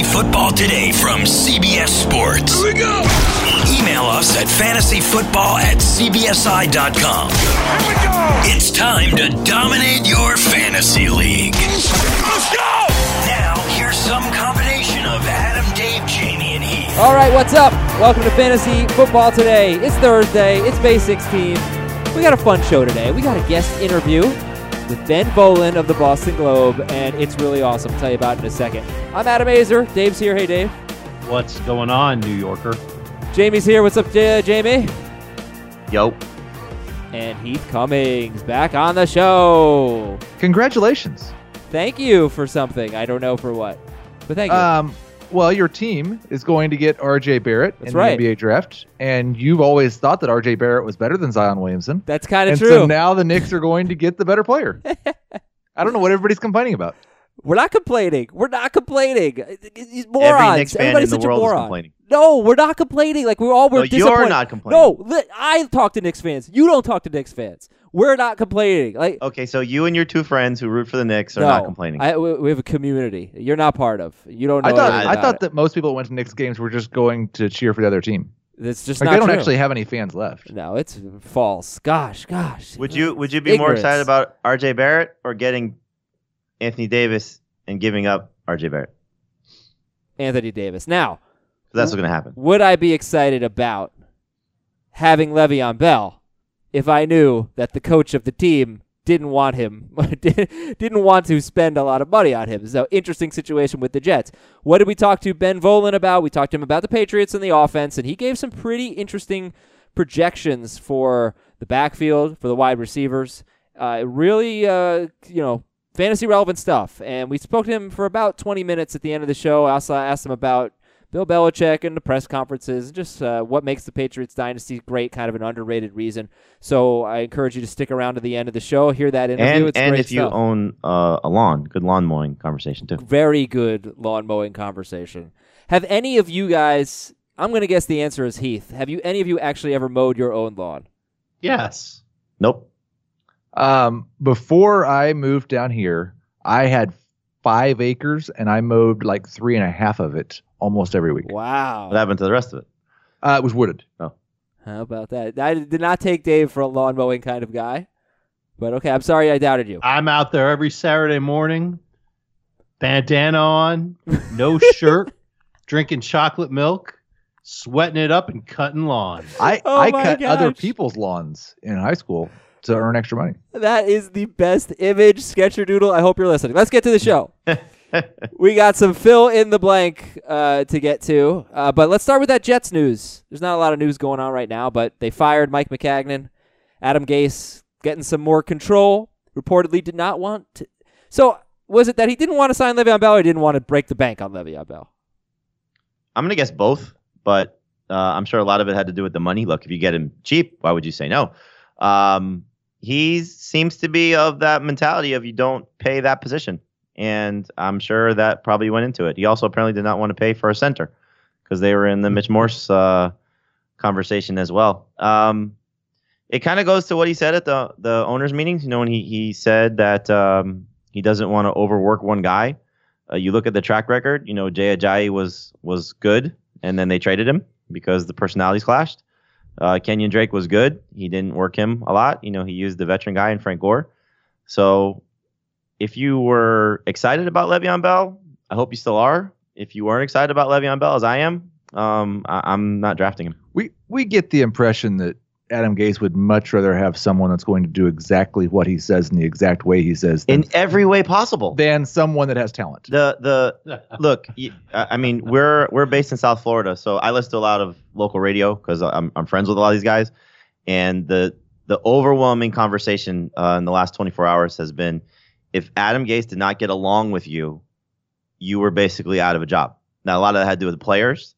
Fantasy Football Today from CBS Sports. Here we go. Email us at fantasyfootball at cbsi.com. Here we go. It's time to dominate your fantasy league. Let's go. Now, here's some combination of Adam, Dave, Jamie, and Heath. All right, what's up? Welcome to Fantasy Football Today. It's Thursday. It's May 16. We got a fun show today. We got a guest interview with Ben Volin of the Boston Globe, and it's really awesome. I'll tell you about it in a second. I'm Adam Aizer. Dave's here. Hey, Dave. What's going on, New Yorker? Jamie's here. What's up, J- Jamie? Yo. And Heath Cummings back on the show. Congratulations. Thank you for something. I don't know for what, but thank you. Um, well, your team is going to get RJ Barrett That's in right. the NBA draft, and you've always thought that RJ Barrett was better than Zion Williamson. That's kind of true. so now the Knicks are going to get the better player. I don't know what everybody's complaining about. We're not complaining. We're not complaining. These morons. Knicks fan Everybody's in the such a world is complaining. No, we're not complaining. Like we're all were No, you're not complaining. No, I talk to Knicks fans. You don't talk to Knicks fans. We're not complaining. Like Okay, so you and your two friends who root for the Knicks are no, not complaining. I, we we have a community. You're not part of. You don't know. I thought I about thought it. that most people that went to Knicks games were just going to cheer for the other team. it's just Like not they don't true. actually have any fans left. No, it's false. Gosh, gosh. would you would you be more excited about RJ Barrett or getting Anthony Davis and giving up RJ Barrett? Anthony Davis? Now, 'Cause that's what's going to happen. would I be excited about having Le'Veon Bell if I knew that the coach of the team didn't want him, didn't want to spend a lot of money on him? So interesting situation with the Jets. What did we talk to Ben Volin about? We talked to him about the Patriots and the offense, and he gave some pretty interesting projections for the backfield for the wide receivers. Uh, really, uh, you know, fantasy relevant stuff. And we spoke to him for about 20 minutes at the end of the show. I also asked him about Bill Belichick and the press conferences, and just uh, what makes the Patriots dynasty great, kind of an underrated reason. So I encourage you to stick around to the end of the show, hear that interview. And it's and great if you stuff. own uh, a lawn, good lawn mowing conversation too. very good lawn mowing conversation. Have any of you guys? I'm going to guess the answer is Heath. Have you any of you actually ever mowed your own lawn? Yes. Nope. Um, before I moved down here, I had five acres and I mowed like three and a half of it almost every week. Wow. What happened to the rest of it? Uh, it was wooded. Oh. How about that? I did not take Dave for a lawn mowing kind of guy. But okay, I'm sorry I doubted you. I'm out there every Saturday morning, bandana on, no shirt, drinking chocolate milk, sweating it up, and cutting lawns. I, Oh I my cut other people's lawns in high school to earn extra money. That is the best image, Sketcher Doodle. I hope you're listening. Let's get to the show. we got some fill in the blank uh, to get to, uh, but let's start with that Jets news. There's not a lot of news going on right now, but they fired Mike Maccagnan. Adam Gase getting some more control. Reportedly, did not want to. So, was it that he didn't want to sign Le'Veon Bell, or he didn't want to break the bank on Le'Veon Bell? I'm to guess both, but uh, I'm sure a lot of it had to do with the money. Look, if you get him cheap, why would you say no? Um, he seems to be of that mentality of you don't pay that position. And I'm sure that probably went into it. He also apparently did not want to pay for a center because they were in the Mitch Morse uh, conversation as well. Um, it kind of goes to what he said at the the owners' meetings. You know, when he he said that um, he doesn't want to overwork one guy. Uh, you look at the track record. You know, Jay Ajayi was was good, and then they traded him because the personalities clashed. Uh, Kenyan Drake was good. He didn't work him a lot. You know, he used the veteran guy in Frank Gore. So, if you were excited about Le'Veon Bell, I hope you still are. If you weren't excited about Le'Veon Bell, as I am, um, I, I'm not drafting him. We we get the impression that Adam Gase would much rather have someone that's going to do exactly what he says in the exact way he says than, in every way possible. than someone that has talent. The the look, I mean, we're we're based in South Florida, so I listen to a lot of local radio because I'm I'm friends with a lot of these guys, and the the overwhelming conversation uh, in the last 24 hours has been, if Adam Gase did not get along with you, you were basically out of a job. Now a lot of that had to do with the players,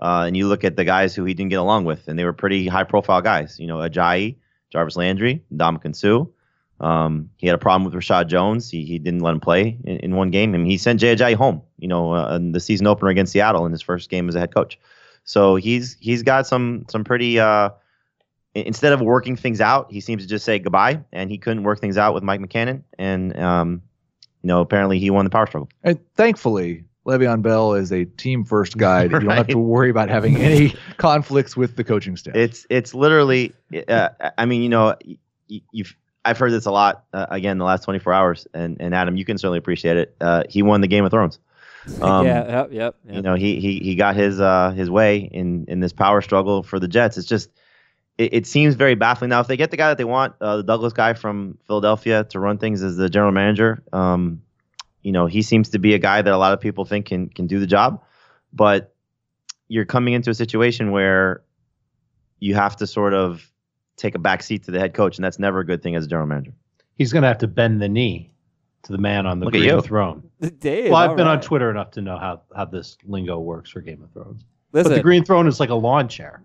uh, and you look at the guys who he didn't get along with, and they were pretty high profile guys. You know, Ajayi, Jarvis Landry, Ndamukong Suh. Um, he had a problem with Reshad Jones. He, he didn't let him play in, in one game. Mean, he sent Jay Ajayi home, you know, uh, in the season opener against Seattle in his first game as a head coach. So he's he's got some some pretty. Uh, instead of working things out, he seems to just say goodbye, and he couldn't work things out with Mike Maccagnan, and um, you know, apparently he won the power struggle. And thankfully, Le'Veon Bell is a team first guy. that You don't have to worry about having any conflicts with the coaching staff. It's it's literally. Uh, I mean, you know, y- you've I've heard this a lot uh, again the last 24 hours, and and Adam, you can certainly appreciate it. Uh, he won the Game of Thrones. Um, yeah, yep, yep. You know, he he he got his uh his way in in this power struggle for the Jets. It's just. It, it seems very baffling. Now, if they get the guy that they want, uh, the Douglas guy from Philadelphia, to run things as the general manager, um, you know, he seems to be a guy that a lot of people think can can do the job. But you're coming into a situation where you have to sort of take a back seat to the head coach, and that's never a good thing as a general manager. He's going to have to bend the knee to the man on the Look at green you. throne. Dave, Well, I've all been on. Twitter enough to know how, how this lingo works for Game of Thrones. Listen, But the green throne is like a lawn chair.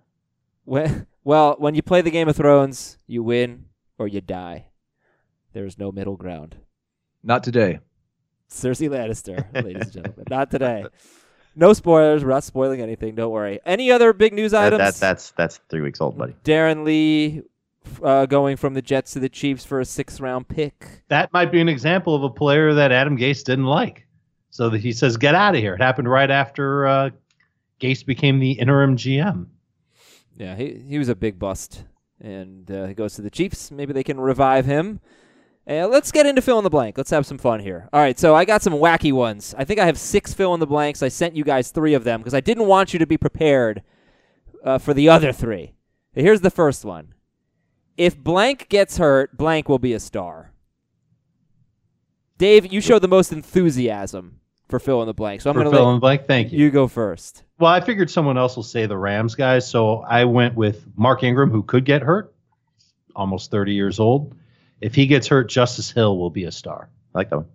when, well, when you play the Game of Thrones, you win or you die. There's no middle ground. Not today. Cersei Lannister, ladies and gentlemen. Not today. No spoilers. We're not spoiling anything. Don't worry. Any other big news That, items? that, that's that's three weeks old, buddy. Darron Lee uh, going from the Jets to the Chiefs for a sixth round pick. That might be an example of a player that Adam Gase didn't like. So that he says, get out of here. It happened right after uh, Gase became the interim GM. Yeah, he he was a big bust, and uh, he goes to the Chiefs. Maybe they can revive him. Uh, let's get into fill in the blank. Let's have some fun here. All right, so I got some wacky ones. I think I have six fill in the blanks. I sent you guys three of them because I didn't want you to be prepared uh, for the other three. Here's the first one. If blank gets hurt, blank will be a star. Dave, you show the most enthusiasm for fill in the blank, so I'm going to fill in the blank. Thank you. you go first. Well, I figured someone else will say the Rams guys, so I went with Mark Ingram, who could get hurt, almost 30 years old. If he gets hurt, Justice Hill will be a star. I like that one.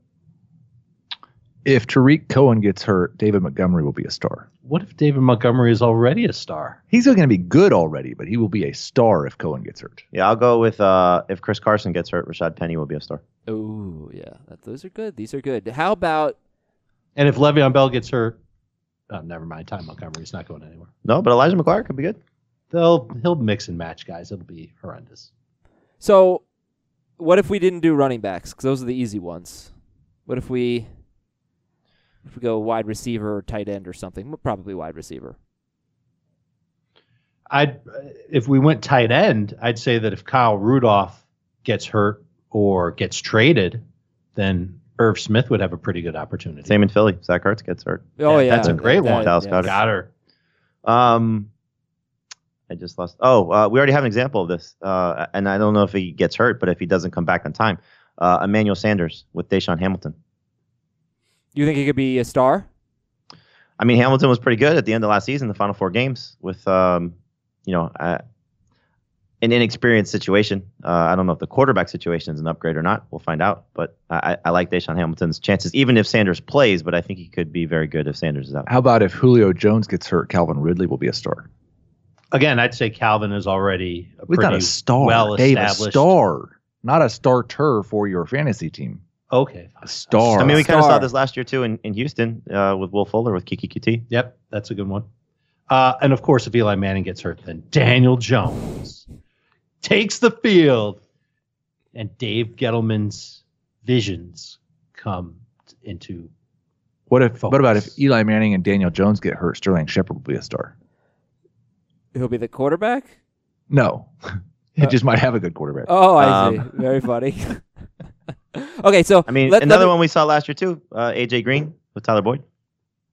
If Tarik Cohen gets hurt, David Montgomery will be a star. What if David Montgomery is already a star? He's going to be good already, but he will be a star if Cohen gets hurt. Yeah, I'll go with uh, if Chris Carson gets hurt, Rashad Penny will be a star. Oh, yeah. That, those are good. These are good. How about And if Le'Veon Bell gets hurt, oh, never mind. Ty Montgomery's not going anywhere. No, but Elijah McGuire could be good. They'll he'll mix and match guys. It'll be horrendous. So, what if we didn't do running backs? Because those are the easy ones. What if we if we go wide receiver or tight end or something? Probably wide receiver. I'd if we went tight end, I'd say that if Kyle Rudolph gets hurt or gets traded, then Irv Smith would have a pretty good opportunity. Same in Philly. Zach Ertz gets hurt. Oh yeah, that's a great one. Dallas Goedert. Got her. Um, I just lost. Oh, uh, we already have an example of this, uh, and I don't know if he gets hurt, but if he doesn't come back on time, uh, Emmanuel Sanders with DaeSean Hamilton. Do you think he could be a star? I mean, Hamilton was pretty good at the end of last season, the final four games, with um, you know, uh, an inexperienced situation. Uh, I don't know if the quarterback situation is an upgrade or not. We'll find out. But I, I like DaeSean Hamilton's chances, even if Sanders plays. But I think he could be very good if Sanders is out. How about if Julio Jones gets hurt, Calvin Ridley will be a star. Again, I'd say Calvin is already a He's pretty not a star. well Dave, a star, not a starter for your fantasy team. Okay. A star. I mean, we kind of saw this last year too in, in Houston uh, with Will Fuller with Keke Coutee. Yep, that's a good one. Uh, and of course, if Eli Manning gets hurt, then Daniel Jones takes the field, and Dave Gettleman's visions come into. What if? What about if Eli Manning and Daniel Jones get hurt? Sterling Shepard will be a star. He'll be the quarterback. No, he Uh, just might have a good quarterback. Oh, I Um, see. Very funny. okay, so I mean, let- let another me- one we saw last year too, uh, AJ Green with Tyler Boyd.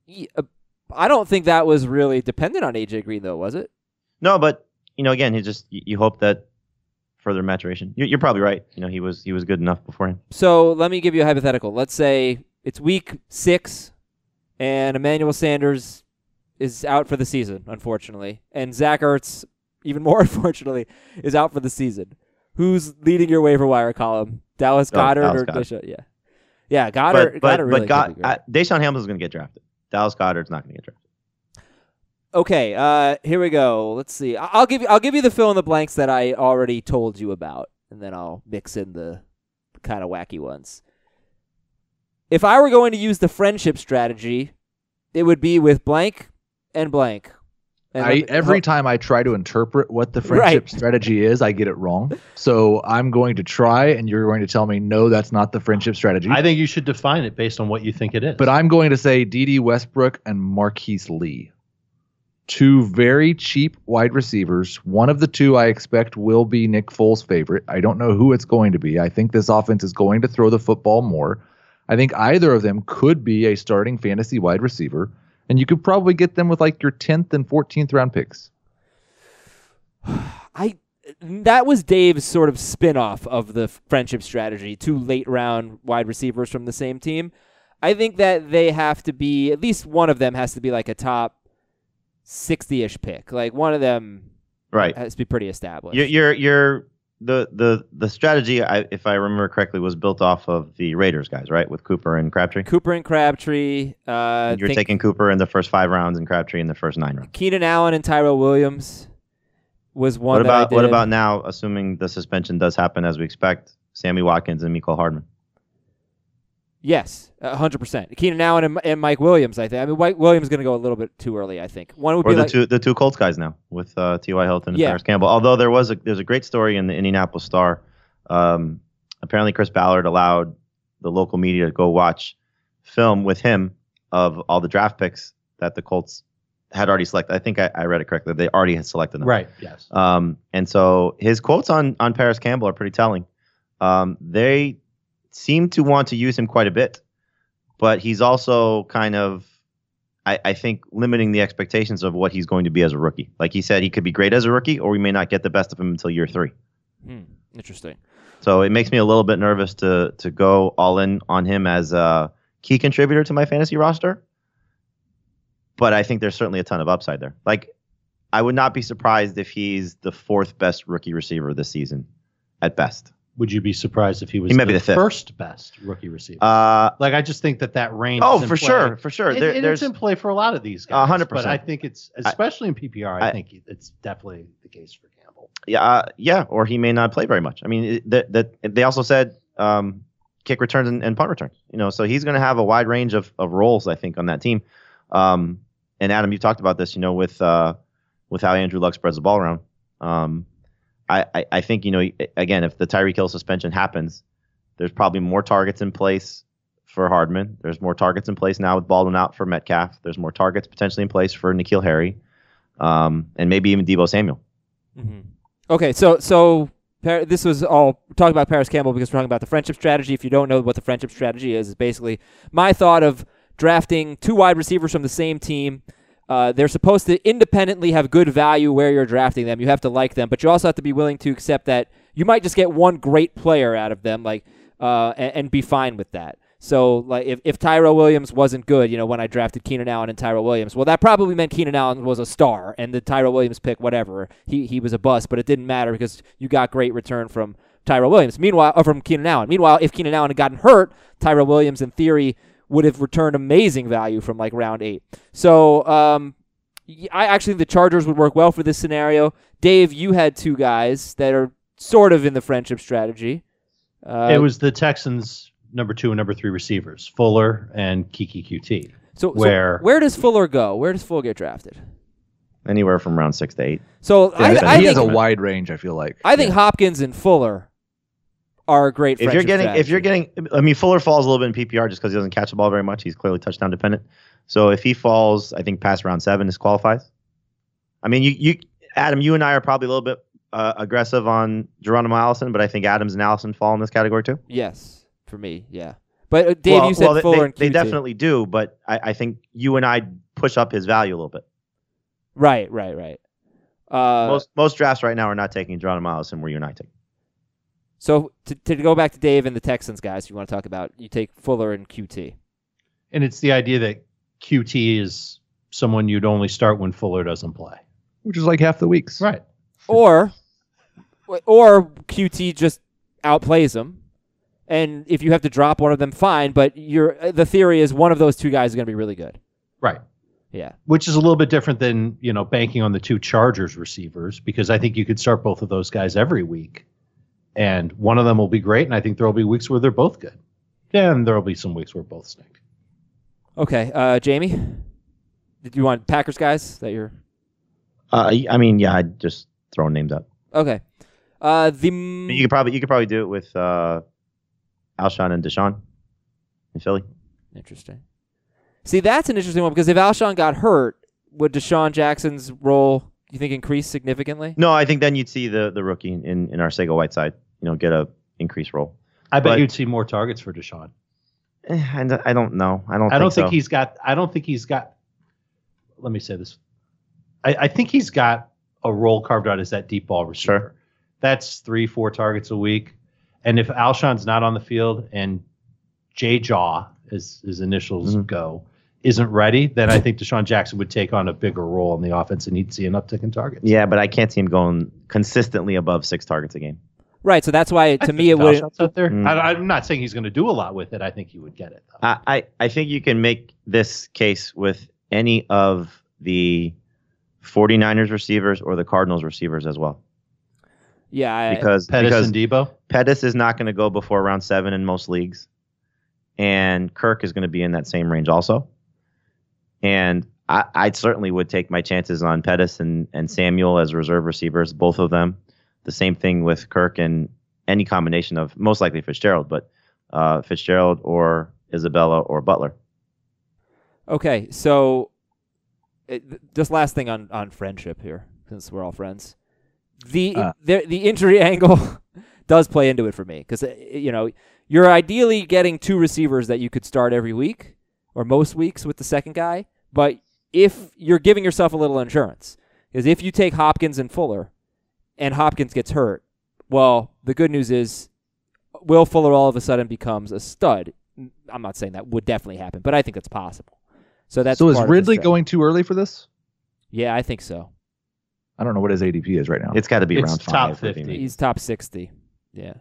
Yeah, uh, I don't think that was really dependent on AJ Green, though, was it? No, but you know, again, he just you, you hope that further maturation. You, you're probably right. You know, he was he was good enough beforehand. So let me give you a hypothetical. Let's say it's week six, and Emmanuel Sanders is out for the season, unfortunately, and Zach Ertz, even more unfortunately, is out for the season. Who's leading your waiver wire column? Dallas Oh, Goedert Dallas or. Disha? Yeah, yeah, Goedert. but but Goedert really but God, could be great. uh, DaeSean Hamilton's going to get drafted. Dallas Goedert's not going to get drafted. Okay, uh, here we go. Let's see. I- I'll give you. I'll give you the fill in the blanks that I already told you about, and then I'll mix in the kind of wacky ones. If I were going to use the friendship strategy, it would be with blank and blank. And I, every ho- time I try to interpret what the friendship Right. strategy is, I get it wrong. So I'm going to try, and you're going to tell me, no, that's not the friendship strategy. I think you should define it based on what you think it is. but I'm going to say Dede Westbrook and Marquise Lee. Two very cheap wide receivers. One of the two I expect will be Nick Foles' favorite. I don't know who it's going to be. I think this offense is going to throw the football more. I think either of them could be a starting fantasy wide receiver, and you could probably get them with like your 10th and 14th round picks. I that was Dave's sort of spin-off of the friendship strategy, two late round wide receivers from the same team. I think that they have to be at least one of them has to be like a top 60ish pick. Like one of them Right. has to be pretty established. You're, you're, you're the, the, the strategy, I, if I remember correctly, was built off of the Raiders guys, right? With Cooper and Crabtree. Cooper and Crabtree. Uh, You're think taking Cooper in the first five rounds and Crabtree in the first nine rounds. Keenan Allen and Tyrell Williams was one. What about what about now? Assuming the suspension does happen as we expect, Sammy Watkins and Mecole Hardman. Yes, hundred percent. Keenan Allen and, and Mike Williams. I think. I mean, Mike Williams is going to go a little bit too early. I think one would or be the like two the two Colts guys now with uh, T.Y. Hilton and Yeah. Parris Campbell. Although there was a there's a great story in the Indianapolis Star. Um, apparently, Chris Ballard allowed the local media to go watch film with him of all the draft picks that the Colts had already selected. I think I, I read it correctly. They already had selected them. right, yes. Um, and so his quotes on on Parris Campbell are pretty telling. Um, they seem to want to use him quite a bit, but he's also kind of, I, I think, limiting the expectations of what he's going to be as a rookie. Like he said, he could be great as a rookie, or we may not get the best of him until year three. Hmm, interesting. So it makes me a little bit nervous to to go all in on him as a key contributor to my fantasy roster. But I think there's certainly a ton of upside there. Like I would not be surprised if he's the fourth best rookie receiver this season, at best. Would you be surprised if he was He might the, be the fifth. first best rookie receiver? Uh, like I just think that that range. oh, for play. sure, for sure. And, There, and there's it's in play for a lot of these A guys. hundred But I think it's especially in PPR. I, I- think it's definitely the case for Campbell. yeah, uh, yeah, or he may not play very much. I mean, that that they also said um, kick returns and, and punt returns. You know, so he's going to have a wide range of, of roles, I think, on that team. Um, and Adam, you talked about this, you know, with uh, with how Andrew Luck spreads the ball around. Um, I, I think you know again, if the Tyreek Hill suspension happens, there's probably more targets in place for Hardman. There's more targets in place now with Baldwin out for Metcalf. There's more targets potentially in place for N'Keal Harry, um, and maybe even Deebo Samuel. hmm Okay, so so this was all talking about Parris Campbell because we're talking about the friendship strategy. If you don't know what the friendship strategy is, it's basically my thought of drafting two wide receivers from the same team. Uh, they're supposed to independently have good value where you're drafting them. You have to like them, but you also have to be willing to accept that you might just get one great player out of them, like uh, and, and be fine with that. So, like, if, if Tyrell Williams wasn't good, you know, when I drafted Keenan Allen and Tyrell Williams, well, that probably meant Keenan Allen was a star, and the Tyrell Williams pick, whatever, he he was a bust, but it didn't matter because you got great return from Tyrell Williams. Meanwhile, or from Keenan Allen. Meanwhile, if Keenan Allen had gotten hurt, Tyrell Williams, in theory, would have returned amazing value from like round eight. So, um, y- I actually think the Chargers would work well for this scenario. Dave, you had two guys that are sort of in the friendship strategy. Uh, it was the Texans' number two and number three receivers, Fuller and Keke Coutee. so, so where- where does Fuller go? Where does Fuller get drafted? Anywhere from round six to eight. So Yeah, I he think has a wide range. I feel like. I think Hopkins and Fuller are great. if you're getting if you're getting i mean fuller falls a little bit in ppr just because he doesn't catch the ball very much. He's clearly touchdown dependent. So if he falls i think past round seven this qualifies. I mean you you adam you and i are probably a little bit uh, aggressive on geronimo allison but i think adams and allison fall in this category too. Yes, for me, yeah. But uh, Dave, well, you said well, they- Fuller they, and they definitely do but I, I think you and i push up his value a little bit. Right, right, right. Uh, most most drafts right now are not taking geronimo allison where you and i take so to, to go back to Dave and the Texans guys, you want to talk about? You take Fuller and Coutee. And it's the idea that Coutee is someone you'd only start when Fuller doesn't play. which is like half the weeks. Right. or or Coutee just outplays them. And if you have to drop one of them, fine. But you're, the theory is one of those two guys is going to be really good. Right. Yeah. Which is a little bit different than, you know, banking on the two Chargers receivers because I think you could start both of those guys every week. And one of them will be great, and I think there will be weeks where they're both good. And there will be some weeks where both stink. Okay. Uh, Jamie, did you want Packers guys that you're? Uh, I mean, yeah, I'd just throw names out. Okay. Uh, the You could probably you could probably do it with uh, Alshon and Deshaun in Philly. interesting. See, that's an interesting one because if Alshon got hurt, would Deshaun Jackson's role you think increase significantly? No, I think then you'd see the the rookie in in Arcega Whiteside, you know, get a increased role. I bet But- you'd see more targets for Deshaun. Eh, I, don't- know. I don't. I don't think, think so. he's got. I don't think he's got. Let me say this. I, I think he's got a role carved out as that deep ball receiver. Sure. That's three, four targets a week. And if Alshon's not on the field and J Jaw, as his initials Mhm. go, isn't ready, then I think Deshaun Jackson would take on a bigger role in the offense and he'd see an uptick in targets. Yeah, but I can't see him going consistently above six targets a game. Right. So that's why to think me it if would. Alshon's out there. Mm. I, I'm not saying he's going to do a lot with it. I think he would get it. Though. I, I I think you can make this case with any of the 49ers receivers or the Cardinals receivers as well. Yeah. I, Because Pettis because and Deebo. Pettis is not going to go before round seven in most leagues, and Kirk is going to be in that same range also. And I, I certainly would take my chances on Pettis and, and Samuel as reserve receivers, both of them. The same thing with Kirk and any combination of most likely Fitzgerald, but uh, Fitzgerald or Isabella or Butler. Okay, so it, just last thing on, on friendship here, since we're all friends. The Uh. the, the injury angle does play into it for me because you know you're ideally getting two receivers that you could start every week or most weeks with the second guy, but if you're giving yourself a little insurance, because if you take Hopkins and Fuller, and Hopkins gets hurt, well, the good news is Will Fuller all of a sudden becomes a stud. I'm not saying that would definitely happen, but I think that's possible. So that's so is part of the Ridley going too early for this? Yeah, I think so. I don't know what his ADP is right now. It's got to be It's round top five. 50. He's top 60. Yeah.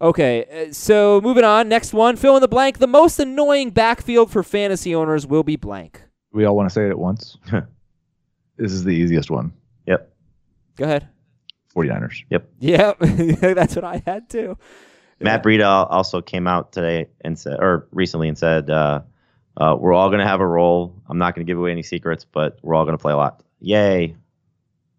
Okay, uh, so moving on. Next one, fill in the blank. The most annoying backfield for fantasy owners will be blank. we all want to say it at once. this is the easiest one. Yep. Go ahead. 49ers. Yep. Yeah, that's what I had too. Matt Breida also came out today and said, or recently and said, uh, uh, we're all going to have a role. I'm not going to give away any secrets, but we're all going to play a lot. Yay.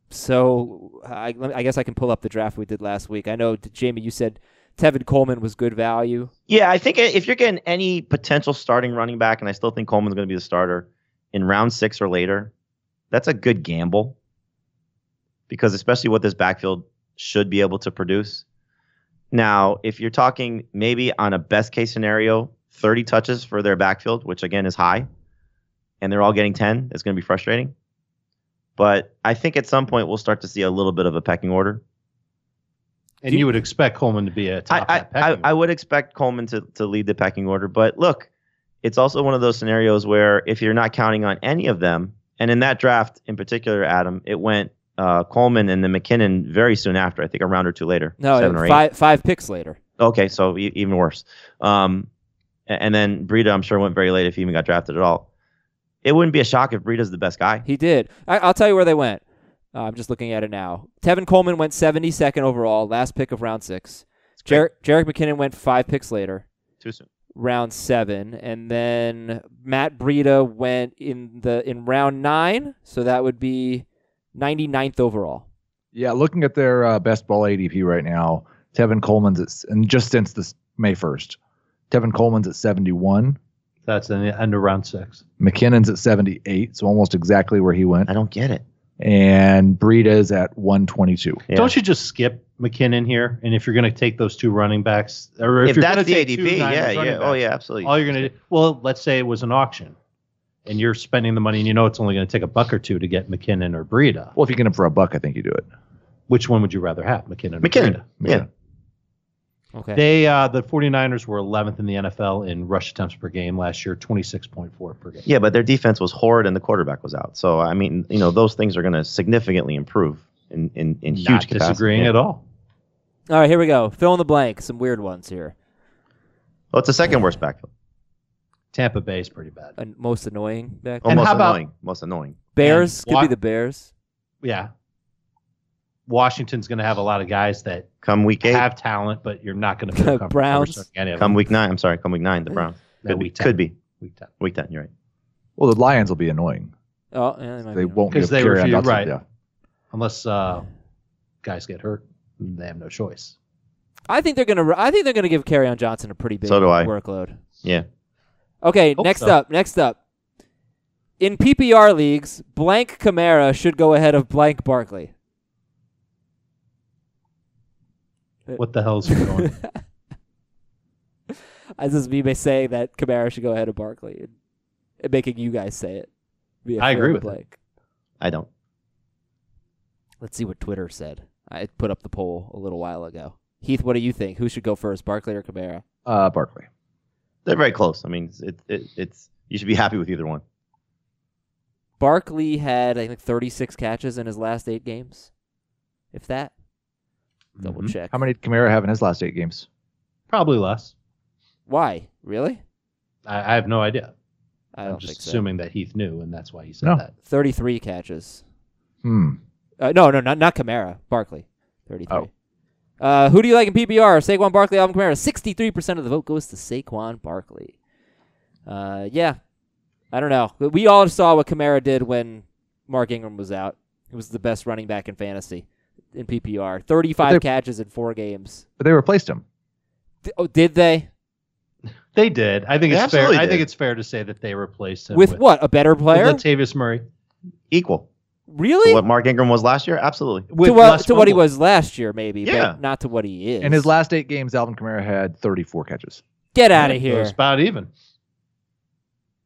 So I, I guess I can pull up the draft we did last week. I know, Jamie, you said Tevin Coleman was good value. Yeah, I think if you're getting any potential starting running back, and I still think Coleman's going to be the starter in round six or later, that's a good gamble. Because especially what this backfield should be able to produce. Now, if you're talking maybe on a best case scenario, 30 touches for their backfield, which again is high, and they're all getting 10, it's going to be frustrating. But I think at some point we'll start to see a little bit of a pecking order. And you- you would expect Coleman to be a top I, that I, I, I would expect Coleman to, to lead the pecking order, but look, it's also one of those scenarios where if you're not counting on any of them, and in that draft in particular, Adam, it went uh, Coleman and then McKinnon very soon after. I think a round or two later, No, seven or eight. five five picks later. Okay, so e- even worse. Um, and then Breida, I'm sure went very late if he even got drafted at all. It wouldn't be a shock if Breida's the best guy. He did. I, I'll tell you where they went. Uh, I'm just looking at it now. Tevin Coleman went 72nd overall, last pick of round six. Jer- Jerick McKinnon went five picks later. Too soon. round seven, and then Matt Breida went in the in round nine, so that would be 99th overall. Yeah, looking at their uh, best ball ADP right now, Tevin Coleman's at, and just since this May 1st, Tevin Coleman's at 71, That's in the end of round six. McKinnon's at 78, so almost exactly where he went, I don't get it. and Breida's at 122. Yeah. Don't you just skip McKinnon here? And if you're going to take those two running backs, or if, If you're that's the take ADP, two yeah, running yeah. Oh, yeah, absolutely. All you're going to do, well, let's say it was an auction, and you're spending the money, and you know it's only going to take a buck or two to get McKinnon or Breida. Well, if you get him for a buck, I think you do it. Which one would you rather have, McKinnon? Or McKinnon. Breida? Yeah. Okay. They uh, the 49ers were 11th in the NFL in rush attempts per game last year, 26.4 per game. Yeah, but their defense was horrid and the quarterback was out. So I mean, you know, those things are going to significantly improve in in, in huge Not capacity. disagreeing Yeah. at all. All right, here we go. Fill in the blank. Some weird ones here. Well, it's the second worst backfield. Tampa Bay is pretty bad. And most annoying back. And Almost how about- annoying. Most annoying. Bears and could Wa- be the Bears. Yeah. Washington's going to have a lot of guys that Come week eight. have talent, but you're not going to feel comfortable Browns. starting any of come week nine. I'm sorry. Come week nine. The Browns. No, Could be. week 10. Could be. Week 10. Week ten. You're right. Well, the Lions will be annoying. Oh, yeah, they might They be. won't Because give they Kerryon refuse- Johnson- right. Yeah. unless uh, guys get hurt, they have no choice. I think they're gonna. I think they're gonna give on Johnson a pretty big So do I. workload. Yeah. Okay, Hope next so. up. Next up. In PPR leagues, blank Kamara should go ahead of blank Barkley. What the hell is going? On? This is me by saying that Kamara should go ahead of Barkley and, and making you guys say it. Be a I fair agree to with it. blank. I don't. Let's see what Twitter said. I put up the poll a little while ago. Heath, what do you think? Who should go first, Barkley or Kamara? Uh, Barkley. They're very close. I mean, it's it, it, it's you should be happy with either one. Barkley had, I think, 36 catches in his last eight games. If that. Double Mhm. check. How many did Kamara have in his last eight games? Probably less. Why? Really? I, I have no idea. I I'm just think so. assuming that Heath knew, and that's why he said No. that. 33 catches. Hmm. Uh, no, no, not not Kamara. Barkley, 33. Oh. Uh, who do you like in PPR? Saquon Barkley, Alvin Kamara. 63% of the vote goes to Saquon Barkley. Uh, yeah, I don't know. We all saw what Kamara did when Mark Ingram was out. He was the best running back in fantasy in PPR. 35 they- catches in four games. But they replaced him. Th- oh, did they? They did. I think They it's fair. absolutely I think it's fair to say that they replaced him With, what? A better With player? Latavius Murray. Equal really? to what Mark Ingram was last year. Absolutely. With to what, to what he was last year, maybe, Yeah. but not to what he is. In his last eight games, Alvin Kamara had 34 catches. Get out of It here. was about even.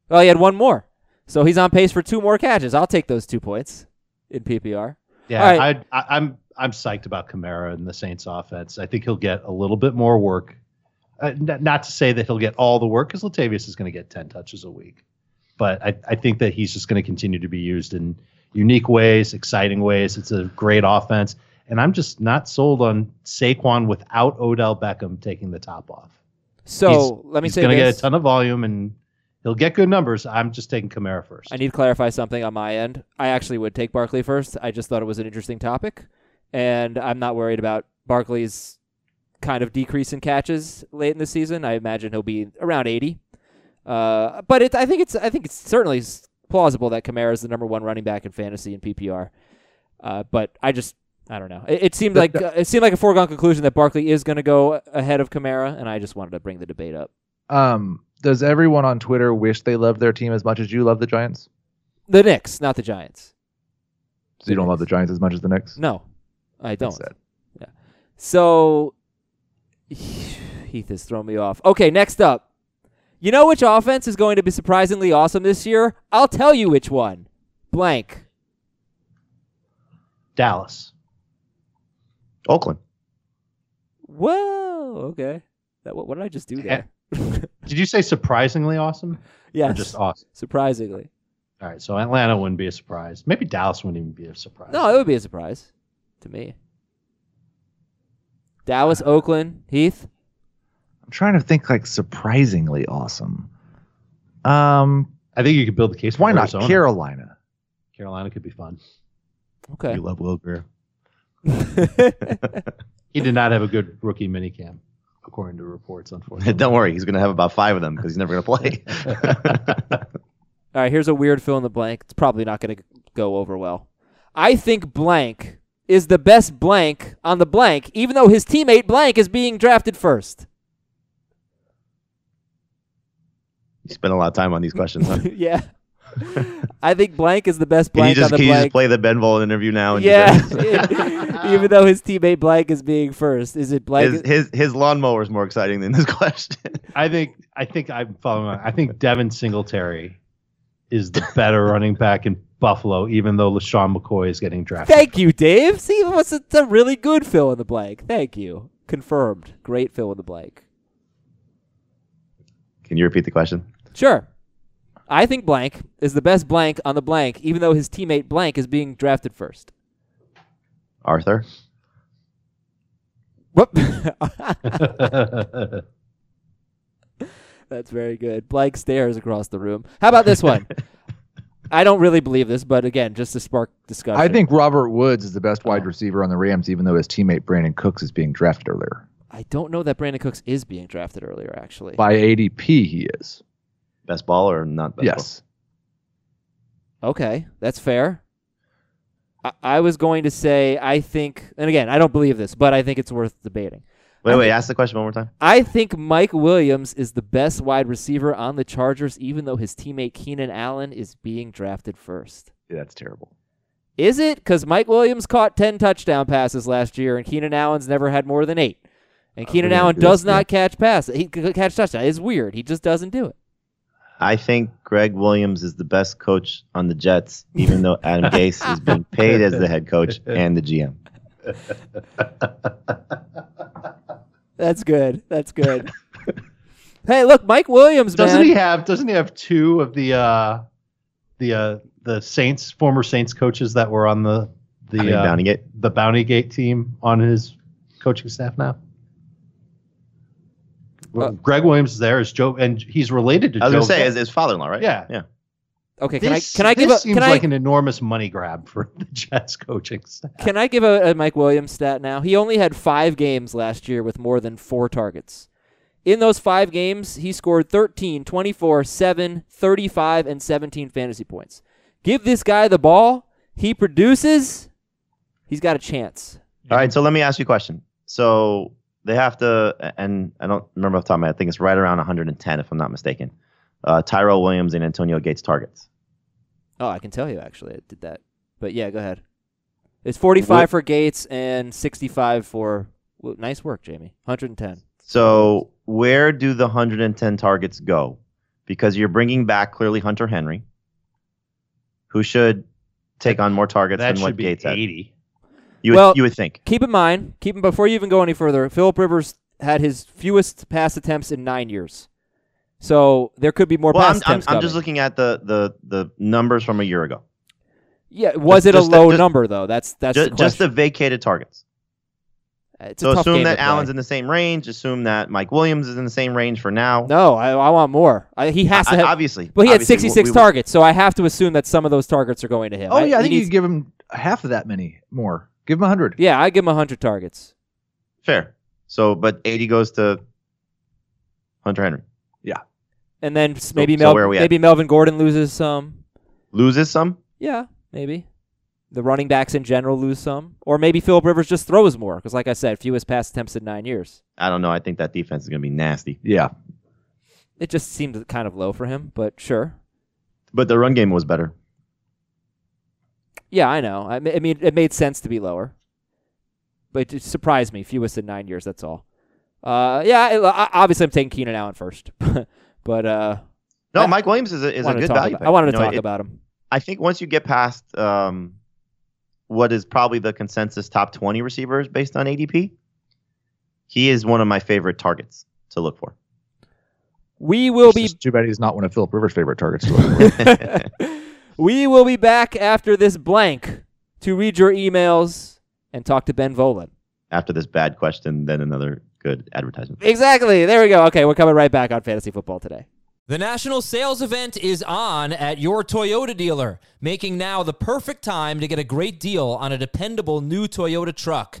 Well, he had one more. So he's on pace for two more catches. I'll take those two points in PPR. Yeah, All right. I, I, I'm I'm psyched about Kamara and the Saints offense. I think he'll get a little bit more work. Uh, n- not to say that he'll get all the work because Latavius is going to get 10 touches a week, but I, I think that he's just going to continue to be used in unique ways, exciting ways. It's a great offense, and I'm just not sold on Saquon without Odell Beckham taking the top off. So He's- let me he's say he's going to get a ton of volume and he'll get good numbers. I'm just taking Kamara first. I need to clarify something on my end. I actually would take Barkley first. I just thought it was an interesting topic, and I'm not worried about Barkley's kind of decrease in catches late in the season. I imagine he'll be around 80. Uh, but it, I think it's I think it's certainly plausible that Kamara is the number one running back in fantasy and PPR. Uh, but I just I don't know. It, it seemed like uh, it seemed like a foregone conclusion that Barkley is going to go ahead of Kamara, and I just wanted to bring the debate up. Um, does everyone on Twitter wish they loved their team as much as you love the Giants? The Knicks, not the Giants. So you don't love the Giants as much as the Knicks? No, I don't. Sad. So Heath has thrown me off. Okay, next up. You know which offense is going to be surprisingly awesome this year? I'll tell you which one. Blank. Dallas. Oakland. Whoa. Okay. That what, what did I just do eh, there? Did you say surprisingly awesome? Or yes. just awesome? surprisingly. All right, so Atlanta wouldn't be a surprise. Maybe Dallas wouldn't even be a surprise. No, it would be a surprise to me. Dallas, Oakland, Heath. I'm trying to think like surprisingly awesome. Um, I think you could build the case. For why not Arizona. Carolina? Carolina could be fun. Okay. You love Will Grier. He did not have a good rookie minicamp, according to reports. Unfortunately, Don't worry, he's going to have about five of them because he's never going to play. All right, here's a weird fill in the blank. It's probably not going to go over well. I think blank is the best blank on the blank, even though his teammate blank is being drafted first. You spend a lot of time on these questions. Huh? yeah. I think blank is the best Can you blank just on the can you just play the Ben Vol interview now? And yeah. even though his teammate blank is being first. Is it blank? his, his his lawnmower is more exciting than this question. I think I think I'm following. on. I think Devin Singletary is the better running back in Buffalo, even though LeSean McCoy is getting drafted. Thank you, Dave. See, it was a, a really good fill in the blank. Thank you. Confirmed. Great fill in the blank. Can you repeat the question? Sure. I think blank is the best blank on the blank, even though his teammate blank is being drafted first. Arthur. Whoop. That's very good. Blank stares across the room. How about this one? I don't really believe this, but again, just to spark discussion. I think Robert Woods is the best wide receiver on the Rams, even though his teammate Brandin Cooks is being drafted earlier. I don't know that Brandin Cooks is being drafted earlier. Actually, By ADP, he is. Best ball or not best yes. okay, that's fair. I, I was going to say I think, and again, I don't believe this, but I think it's worth debating. Wait, I wait. think- Ask the question one more time. I think Mike Williams is the best wide receiver on the Chargers, even though his teammate Keenan Allen is being drafted first. Yeah, that's terrible. Is it? Because Mike Williams caught 10 touchdown passes last year, and Keenan Allen's never had more than eight. And oh, Keenan Allen do does not catch passes. He c- catch touchdown. It's weird. He just doesn't do it. I think Gregg Williams is the best coach on the Jets, even though Adam Gase is being paid as the head coach and the GM. That's good. That's good. hey, look, Mike Williams, Doesn't man. he have? Doesn't he have two of the uh, the uh, the Saints former Saints coaches that were on the I the mean, uh, Downing it. the Bounty Gate team on his coaching staff now? Well, Uh, Gregg Williams is there as Joe, and he's related to. I was Joe gonna say Ga- his, his father-in-law, right? Yeah. yeah. okay, This, can I can I give this a seems can like an enormous money grab for the Jets coaching staff. can I give a, a Mike Williams stat now? He only had five games last year with more than four targets. In those five games, he scored 13, 24, 7, 35, and 17 fantasy points. Give this guy the ball, he produces, he's got a chance. All right, so let me ask you a question. So they have to, and I don't remember off the top of my head. I think it's right around 110, if I'm not mistaken. Uh, Tyrell Williams and Antonio Gates targets. Oh, I can tell you actually, I did that. But yeah, go ahead. It's 45 What- for Gates and 65 for. Well, nice work, Jamie. 110. So where do the 110 targets go? Because you're bringing back clearly Hunter Henry, who should take on more targets That than what should be Gates had. eighty. You would, Well- you would think. Keep in mind, keep in, before you even go any further, Philip Rivers had his fewest pass attempts in nine years. So there could be more Well, pass I'm, I'm, I'm just looking at the, the, the numbers from a year ago. Yeah, was just- it a just the- low just- number though? That's that's Just, the just the vacated targets. Uh, it's So tough assume that to. Allen's in the same range. Assume that Mike Williams is in the same range for now. No, I, I want more. I, he has to have. obviously. but he had obviously, we- 66 we- targets, so I have to assume that some of those targets are going to him. Oh yeah, I think you needs- could give him half of that many more. Give him a hundred. Yeah, I give him 100 targets. Fair. So, but 80 goes to Hunter Henry. Yeah. And then maybe so Mel- where are at? maybe Melvin Gordon loses some. Loses some. Yeah, maybe. The running backs in general lose some, or maybe Philip Rivers just throws more because, like I said, fewest pass attempts in nine years. I don't know. I think that defense is going to be nasty. Yeah. It just seemed kind of low for him, but sure. But the run game was better. Yeah, I know. I, I mean, it made sense to be lower, but it surprised me. Fewest in nine years. That's all. Uh, yeah. I, I- obviously, I'm taking Keenan Allen first, but uh, No, I- Mike Williams is a, is a good value. about- pick. I wanted to You know, talk it- about him. I think once you get past um, what is probably the consensus top 20 receivers based on ADP, he is one of my favorite targets to look for. We will It's be just too bad he's not one of Philip Rivers' favorite targets. to look for. we will be back after this blank to read your emails and talk to Ben Volin. After this bad question, then another good advertisement. Exactly. There we go. Okay, we're coming right back on Fantasy Football today. The national sales event is on at your Toyota dealer, making now the perfect time to get a great deal on a dependable new Toyota truck.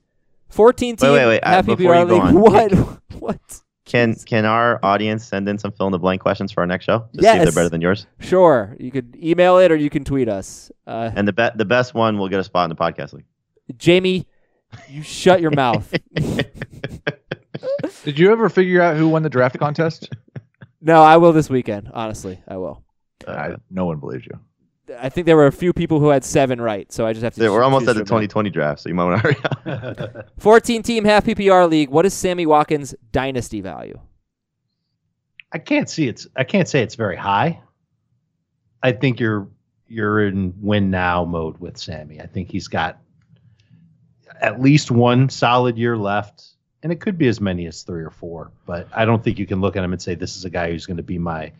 14 team Wait, wait, wait, uh, happy before you go league. on, What? what? Can can our audience send in some fill in the blank questions for our next show? Just see if they're better than yours. Sure. You could email it or you can tweet us. Uh, And the be- the best one will get a spot in the podcast league. Jamie, you shut your mouth. Did you ever figure out who won the draft contest? No, I will this weekend. Honestly, I will. I, no one believes you. I think there were a few people who had seven right, so I just have to. We're almost at the from that. 2020 draft, so you might want to hurry up. 14 team half PPR league. What is Sammy Watkins' dynasty value? I can't see it's. I can't say it's very high. I think you're you're in win now mode with Sammy. I think he's got at least one solid year left, and it could be as many as three or four. But I don't think you can look at him and say this is a guy who's going to be my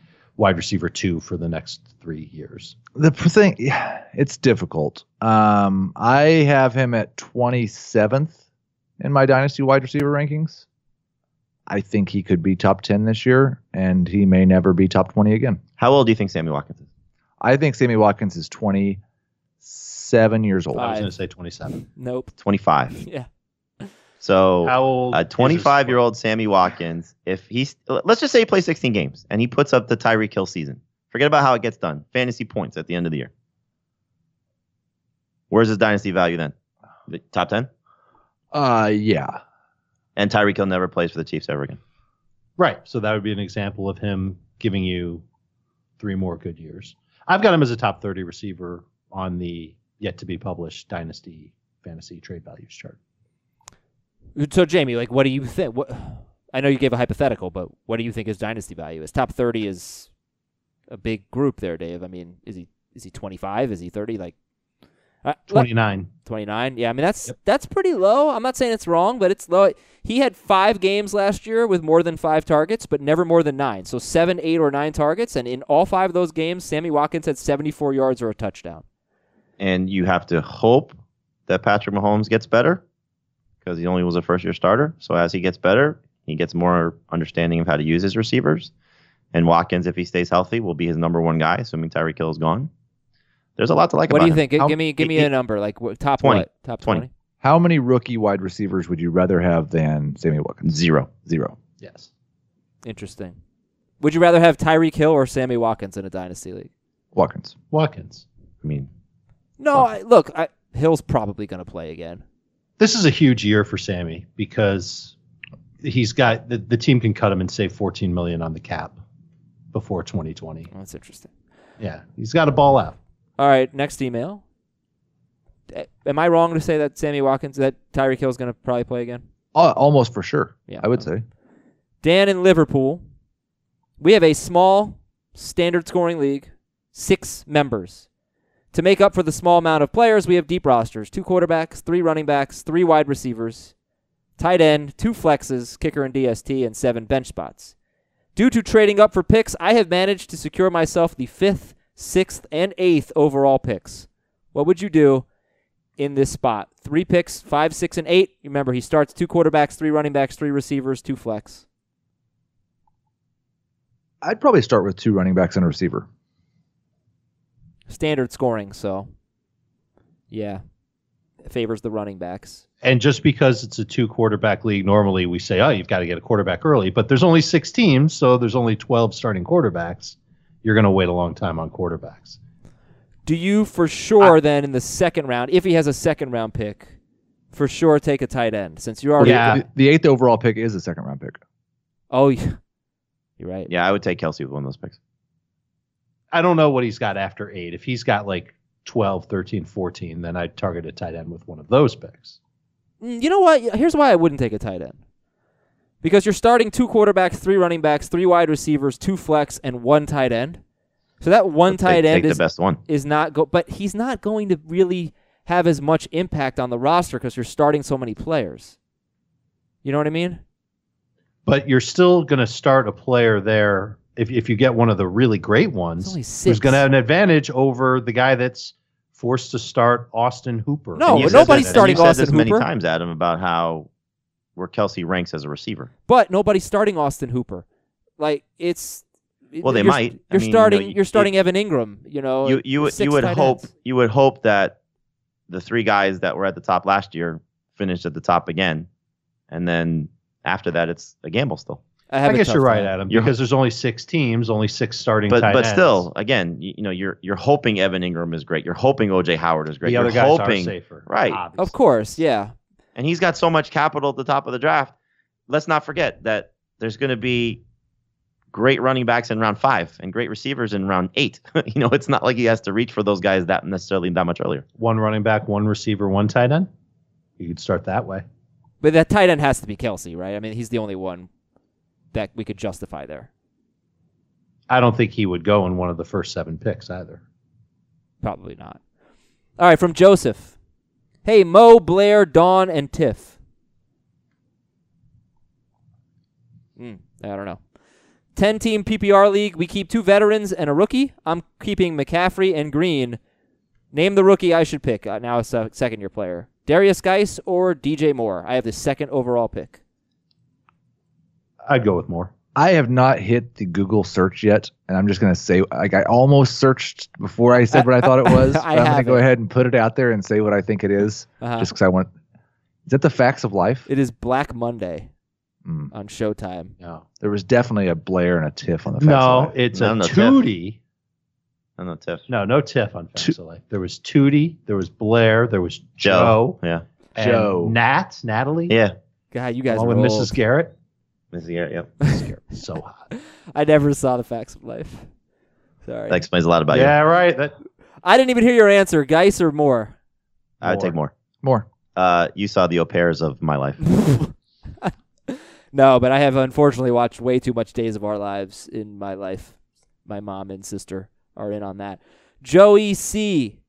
wide receiver two for the next three years. The thing, yeah, it's difficult. Um, I have him at 27th in my dynasty wide receiver rankings. I think he could be top 10 this year, and he may never be top 20 again. How old do you think Sammy Watkins is? I think Sammy Watkins is 27 years old. I was going to say 27. Nope. 25. Yeah. So How old? a 25 year old Sammy Watkins, if he's let's just say he plays 16 games and he puts up the Tyreek Hill season. Forget about how it gets done. Fantasy points at the end of the year. Where's his dynasty value then? The top 10? Uh, yeah. And Tyreek Hill never plays for the Chiefs ever again. Right. So that would be an example of him giving you three more good years. I've got him as a top 30 receiver on the yet to be published Dynasty Fantasy Trade Values chart. So Jamie, like, what do you think? What I know you gave a hypothetical, but what do you think his dynasty value is? Top 30 is a big group there, Dave. I mean, is he is he 25? Is he 30? Like. Uh, 29. 29. Yeah, I mean that's that's pretty low. I'm not saying it's wrong, but it's low. He had 5 games last year with more than 5 targets, but never more than 9. So 7, 8 or 9 targets and in all 5 of those games Sammy Watkins had 74 yards or a touchdown. And you have to hope that Patrick Mahomes gets better because he only was a first year starter. So as he gets better, he gets more understanding of how to use his receivers. And Watkins, if he stays healthy, will be his number one guy, assuming Tyreek Hill is gone. There's a lot to like what about do you him. think? How- give me give me he- a number like what, top 20. what? Top 20. 20. How many rookie wide receivers would you rather have than Sammy Watkins? Zero. Zero. Yes. Interesting. Would you rather have Tyreek Hill or Sammy Watkins in a dynasty league? Watkins. Watkins. I mean, No, I, look, I, Hill's probably going to play again. This is a huge year for Sammy because he's got the, the team can cut him and save 14 million on the cap before 2020. That's interesting. Yeah, he's got a ball out. All right, next email. Am I wrong to say that Sammy Watkins, that Tyreek Hill's going to probably play again? Uh, almost for sure. Yeah. I would say. Dan in Liverpool. We have a small standard scoring league, six members. To make up for the small amount of players, we have deep rosters two quarterbacks, three running backs, three wide receivers, tight end, two flexes, kicker and DST, and seven bench spots. Due to trading up for picks, I have managed to secure myself the fifth, sixth, and eighth overall picks. What would you do in this spot? Three picks, five, six, and eight. Remember, he starts two quarterbacks, three running backs, three receivers, two flex. I'd probably start with two running backs and a receiver. Standard scoring, so yeah, it favors the running backs. And just because it's a two quarterback league, normally we say, oh, you've got to get a quarterback early, but there's only six teams, so there's only 12 starting quarterbacks. You're going to wait a long time on quarterbacks. Do you for sure then in the second round, if he has a second round pick, for sure take a tight end since you already Yeah. The, the eighth overall pick is a second round pick. Oh, yeah. you're right. yeah, I would take Kelce with one of those picks. I don't know what he's got after eight. If he's got like 12, 13, 14, then I'd target a tight end with one of those picks. Mm, You know what? Here's why I wouldn't take a tight end. Because you're starting two quarterbacks, three running backs, three wide receivers, two flex, and one tight end. So that one Let's tight take, end take is the best one. is not go, but he's not going to really have as much impact on the roster because you're starting so many players. You know what I mean? But you're still going to start a player there if, if you get one of the really great ones who's going to have an advantage over the guy that's forced to start Austin Hooper. No, And but you said nobody's that- And starting you said Austin this many times, Adam, about how where Kelce ranks as a receiver. But nobody's starting Austin Hooper. Like it's Well, they you're, might. You're mean, you starting. know, you- you're starting Evan Engram. You know, you you would you would hope ends. you would hope that the three guys that were at the top last year finished at the top again, and then after that it's a gamble still. I, have I a guess you're right, time. Adam, You're- because there's only six teams, only six starting But tight but ends. still, again, you, you know you're you're hoping Evan Engram is great. You're hoping OJ Howard is great. the you're other guys hoping, are safer. right. obviously. Of course, yeah. and he's got so much capital at the top of the draft. Let's not forget that there's going to be great running backs in round five and great receivers in round eight. you know, it's not like he has to reach for those guys that necessarily that much earlier. One running back, one receiver, one tight end. You could start that way. But that tight end has to be Kelce, right? I mean, he's the only one that we could justify there. I don't think he would go in one of the first seven picks either. Probably not. All right, from Joseph. Hey, Mo, Blair, Dawn, and Tiff. Hmm, I don't know. 10 team PPR league. We keep two veterans and a rookie. I'm keeping McCaffrey and Green. Name the rookie I should pick. Uh, now a second year player. Derrius Guice or DJ Moore. I have the second overall pick. I'd go with Moore. I have not hit the Google search yet, and I'm just gonna say like I almost searched before I said what I thought it was. I I'm gonna go ahead and put it out there and say what I think it is, Uh-huh. just because I want. Is that the facts of life? It is Black Monday Mm. on Showtime. No, There was definitely a Blair and a Tiff on the facts of Life. no, it's No, a no, Tiff. Tootie. I don't Tiff. No, no Tiff on Facts of Life. There was Tootie, there was Blair, there was Joe, Joe. Yeah. and Joe. Nat, Natalie, Yeah. God, you guys along with old. Mrs. Garrett. Mrs. Garrett, yep. Mrs. Garrett so hot. I never saw the facts of life. Sorry. That explains a lot about you. yeah, right. That I didn't even hear your answer. Guice or Moore? I would take Moore. Moore. Uh, you saw the au pairs of my life. no, but I have unfortunately watched way too much Days of Our Lives in my life. My mom and sister are in on that. Joey C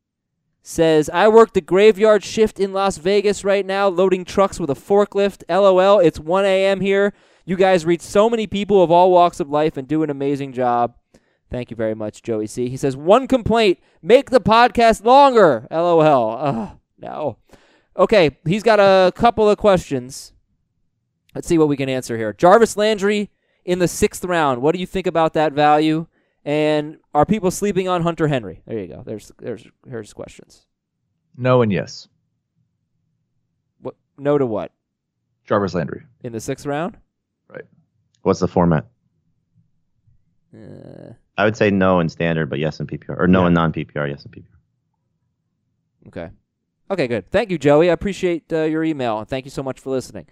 says, I work the graveyard shift in Las Vegas right now, loading trucks with a forklift. LOL, it's 1 a.m. here. You guys reach so many people of all walks of life and do an amazing job. Thank you very much, Joey C. He says, one complaint make the podcast longer. LOL. Ugh, no. Okay, he's got a couple of questions. Let's see what we can answer here. Jarvis Landry in the sixth round. What do you think about that value? And are people sleeping on Hunter Henry? There you go. There's there's here's questions. No and yes. What no to what? Jarvis Landry. In the sixth round? What's the format? Uh, I would say no in standard, but yes in PPR. Or no Yeah. in non PPR, yes in PPR. okay. Okay, good. Thank you, Joey. I appreciate uh, your email and thank you so much for listening.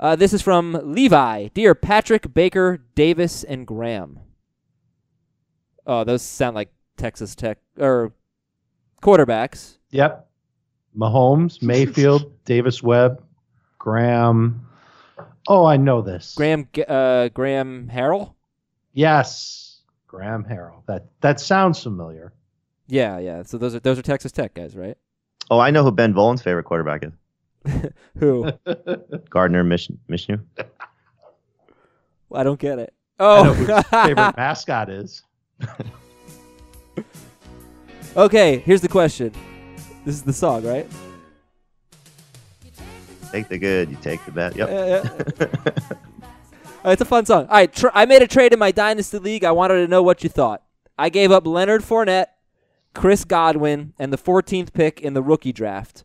Uh, this is from Levi. Dear Patrick, Baker, Davis, and Graham. Oh, those sound like Texas Tech or quarterbacks. Yep. Mahomes, Mayfield, Davis Webb, Graham. Oh, I know this. Graham uh, Graham Harrell. Yes. Graham Harrell. That that sounds familiar. Yeah, yeah. So those are those are Texas Tech guys, right? Oh, I know who Ben Volin's favorite quarterback is. Who? Gardner Mission Mishnu. I don't get it. I know Oh, who his favorite mascot is. okay. Here's the question. This is the song, right? Take the good, you take the bad. Yep. Yeah, yeah. Uh, it's a fun song. All right, tr- I made a trade in my dynasty league. I wanted to know what you thought. I gave up Leonard Fournette, Chris Godwin, and the 14th pick in the rookie draft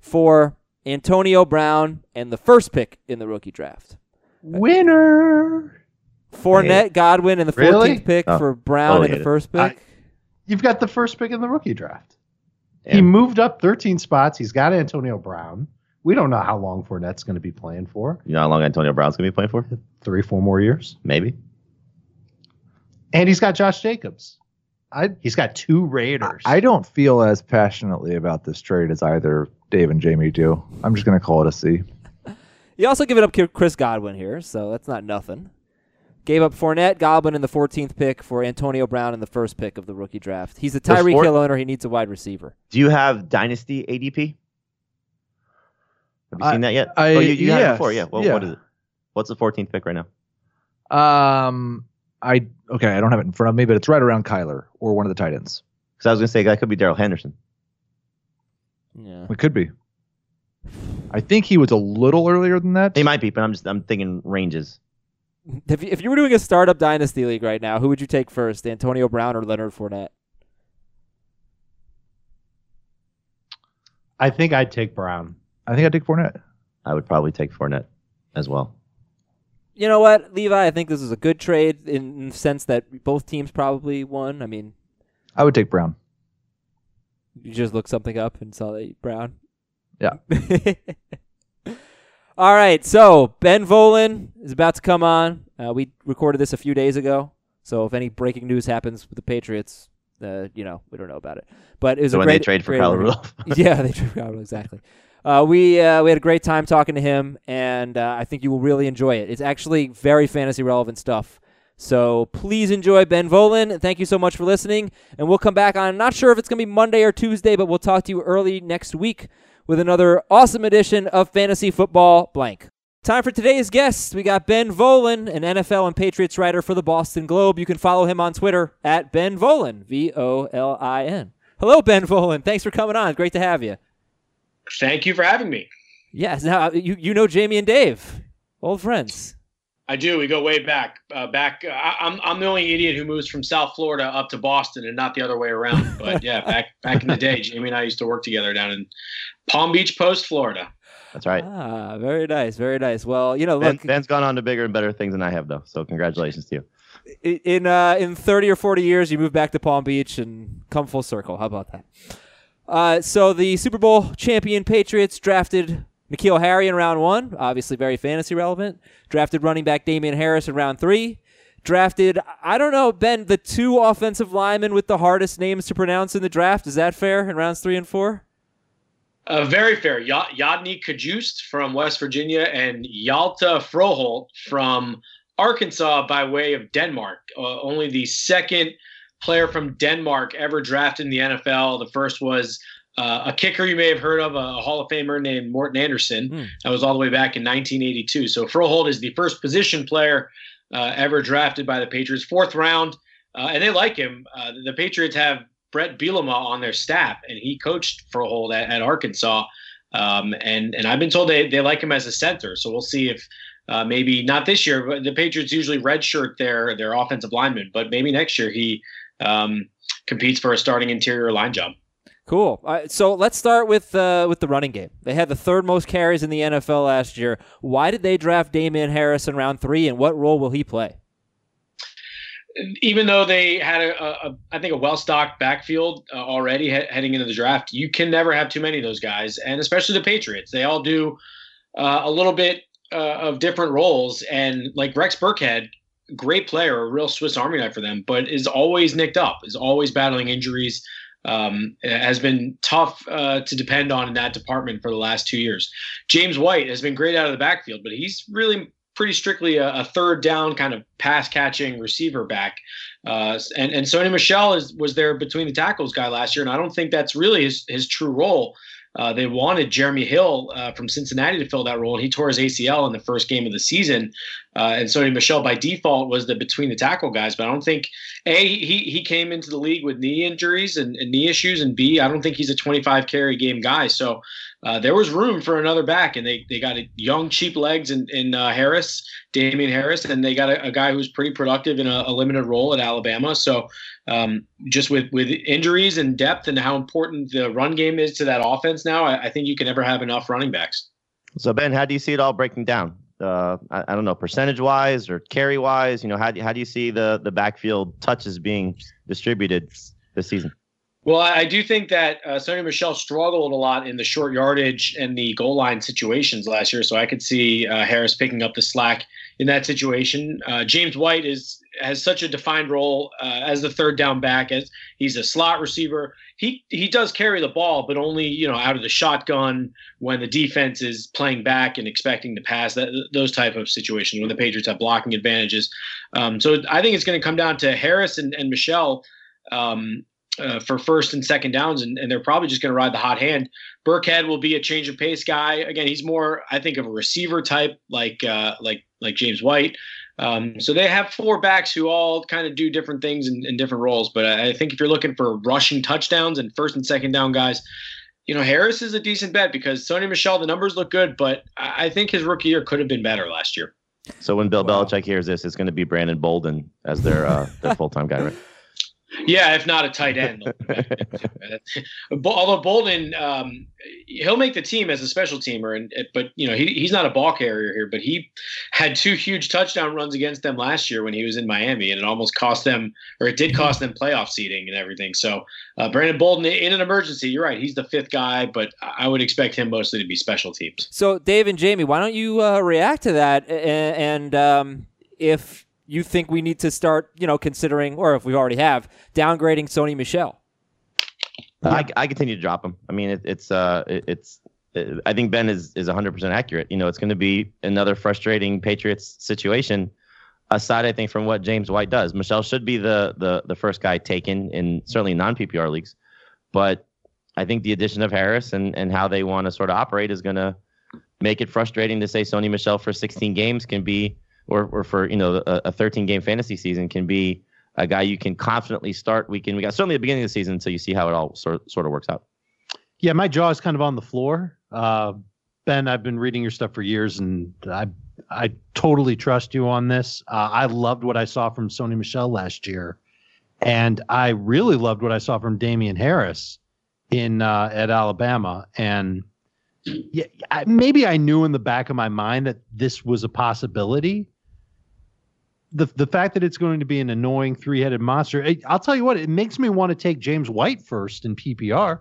for Antonio Brown and the first pick in the rookie draft. Winner. Fournette, Godwin, and the 14th Really? pick Oh, for Brown totally and the first pick. I- You've got the first pick in the rookie draft. Yeah. He moved up 13 spots. He's got Antonio Brown. We don't know how long Fournette's going to be playing for. You know how long Antonio Brown's gonna be playing for? Three, four more years. Maybe. And he's got Josh Jacobs. I He's got two Raiders. I don't feel as passionately about this trade as either Dave and Jamie do. I'm just gonna call it a C. You also give it up Chris Godwin here, so that's not nothing. Gave up Fournette, Godwin in the 14th pick for Antonio Brown in the first pick of the rookie draft. He's a For Tyreek sport- Hill owner. He needs a wide receiver. Do you have Dynasty ADP? Have you I- seen that yet? I- oh, you, you had it before, yeah. Well, yeah. What is it? What's the 14th pick right now? Um, I okay, I don't have it in front of me, but it's right around Kyler or one of the tight ends. Because I was gonna say that could be Darrell Henderson. Yeah. It could be. I think he was a little earlier than that. He might be, but I'm just I'm thinking ranges. If you, if you were doing a startup dynasty league right now, who would you take first, Antonio Brown or Leonard Fournette? I think I'd take Brown. I think I'd take Fournette. I would probably take Fournette as well. You know what, Levi? I think this is a good trade in, in the sense that both teams probably won. I mean, I would take Brown. you just looked something up and saw that Brown. Yeah. All right, so Ben Volin is about to come on. Uh, we recorded this a few days ago, so if any breaking news happens with the Patriots, uh, you know we don't know about it. But it was So a when great they trade for great Kyle. Rudolph. yeah, they trade for Kyle exactly. Uh, we uh, we had a great time talking to him, and uh, I think you will really enjoy it. It's actually very fantasy relevant stuff. So please enjoy Ben Volin. Thank you so much for listening, and we'll come back on. Not sure if it's gonna be Monday or Tuesday, but we'll talk to you early next week with another awesome edition of Fantasy Football Blank. Time for today's guest. We got Ben Volin, an NFL and Patriots writer for the Boston Globe. You can follow him on Twitter at Ben Volin, V O L I N. Hello, Ben Volin. Thanks for coming on. Great to have you. Thank you for having me. Yes, now you you know Jamie and Dave, old friends. I do. We go way back. Uh, back. Uh, I, I'm I'm the only idiot who moves from South Florida up to Boston and not the other way around. But yeah, back back in the day, Jamie and I used to work together down in Palm Beach Post, Florida. That's right. Ah, very nice, very nice. Well, you know, Ben, look, Ben's gone on to bigger and better things than I have, though. So congratulations to you. in uh, in thirty or forty years, you move back to Palm Beach and come full circle. How about that? Uh, so the Super Bowl champion Patriots drafted N'Keal Harry in round one, obviously very fantasy relevant. Drafted running back Damien Harris in round three. Drafted, I don't know, Ben, the two offensive linemen with the hardest names to pronounce in the draft. Is that fair in rounds three and four? Uh, very fair. Y- Yodny Cajuste from West Virginia and Hjalte Froholdt from Arkansas by way of Denmark. Uh, only the second player from Denmark ever drafted in the NFL. The first was uh, a kicker you may have heard of, a Hall of Famer named Morten Andersen. Hmm. That was all the way back in 1982. So Froholdt is the first position player uh, ever drafted by the Patriots, fourth round, uh, and they like him. Uh, the Patriots have Brett Bielema on their staff, and he coached Froholdt at, at Arkansas. Um, and and I've been told they, they like him as a center. So we'll see if uh, maybe not this year, but the Patriots usually redshirt their their offensive lineman, but maybe next year he um, competes for a starting interior line job. Cool. Right, so let's start with uh, with the running game. They had the third most carries in the NFL last year. Why did they draft Damien Harris in round three, and what role will he play? even though they had a, a, a I think a well stocked backfield uh, already he- heading into the draft, you can never have too many of those guys, and especially the Patriots. They all do uh, a little bit uh, of different roles, and like Rex Burkhead, great player, a real Swiss Army knife for them, but is always nicked up, is always battling injuries. Um, has been tough uh, to depend on in that department for the last two years. James White has been great out of the backfield, but he's really pretty strictly a, a third down kind of pass catching receiver back. Uh, and and Sony Michel is was there between the tackles guy last year, and I don't think that's really his his true role. Uh, they wanted Jeremy Hill uh, from Cincinnati to fill that role, and he tore his ACL in the first game of the season. Uh, and Sony Michel, by default, was the between the tackle guys. But I don't think a he he came into the league with knee injuries and, and knee issues, and b I don't think he's a 25 carry game guy. So uh, there was room for another back, and they they got a young cheap legs in in uh, Harris, Damien Harris, and they got a, a guy who's pretty productive in a, a limited role at Alabama. So um, just with with injuries and depth and how important the run game is to that offense now, I, I think you can never have enough running backs. So Ben, how do you see it all breaking down? Uh, I, I don't know, percentage wise or carry wise. You know, how do, how do you see the the backfield touches being distributed this season? Well, I do think that uh, Sony Michel struggled a lot in the short yardage and the goal line situations last year, so I could see uh, Harris picking up the slack in that situation. Uh, James White is has such a defined role uh, as the third down back. As he's a slot receiver, he he does carry the ball, but only you know out of the shotgun when the defense is playing back and expecting to pass. That those type of situations when the Patriots have blocking advantages. Um, so I think it's going to come down to Harris and, and Michel. Um, uh, for first and second downs, and, and they're probably just going to ride the hot hand. Burkhead will be a change of pace guy. Again, he's more, I think, of a receiver type, like uh, like like James White. Um, so they have four backs who all kind of do different things in, in different roles. But I, I think if you're looking for rushing touchdowns and first and second down guys, you know Harris is a decent bet because Sony Michel, the numbers look good, but I, I think his rookie year could have been better last year. So when Bill Wow. Belichick hears this, it's going to be Brandon Bolden as their uh, their full time guy, right? Yeah, if not a tight end. Although Bolden, um, he'll make the team as a special teamer, and but you know he, he's not a ball carrier here. But he had two huge touchdown runs against them last year when he was in Miami, and it almost cost them, or it did cost them playoff seeding and everything. So uh, Brandon Bolden in an emergency, you're right, he's the fifth guy, but I would expect him mostly to be special teams. So Dave and Jamie, why don't you uh, react to that? And, and um, if you think we need to start, you know, considering, or if we already have, downgrading Sony Michel? I, I continue to drop him. I mean, it, it's uh, it, it's. It, I think Ben is is 100 percent accurate. You know, it's going to be another frustrating Patriots situation. Aside, I think from what James White does, Michel should be the the the first guy taken in certainly non PPR leagues, but I think the addition of Harris and and how they want to sort of operate is going to make it frustrating to say Sony Michel for 16 games can be or, or for you know a, a 13 game fantasy season can be a guy you can confidently start week in week out. Certainly at the beginning of the season until you see how it all sort sort of works out. Yeah, my jaw is kind of on the floor. Uh, ben, I've been reading your stuff for years, and I I totally trust you on this. Uh, I loved what I saw from Sony Michel last year, and I really loved what I saw from Damien Harris in uh, at Alabama. And yeah, I, maybe I knew in the back of my mind that this was a possibility, the the fact that it's going to be an annoying three headed monster, it, I'll tell you what, it makes me want to take James White first in PPR,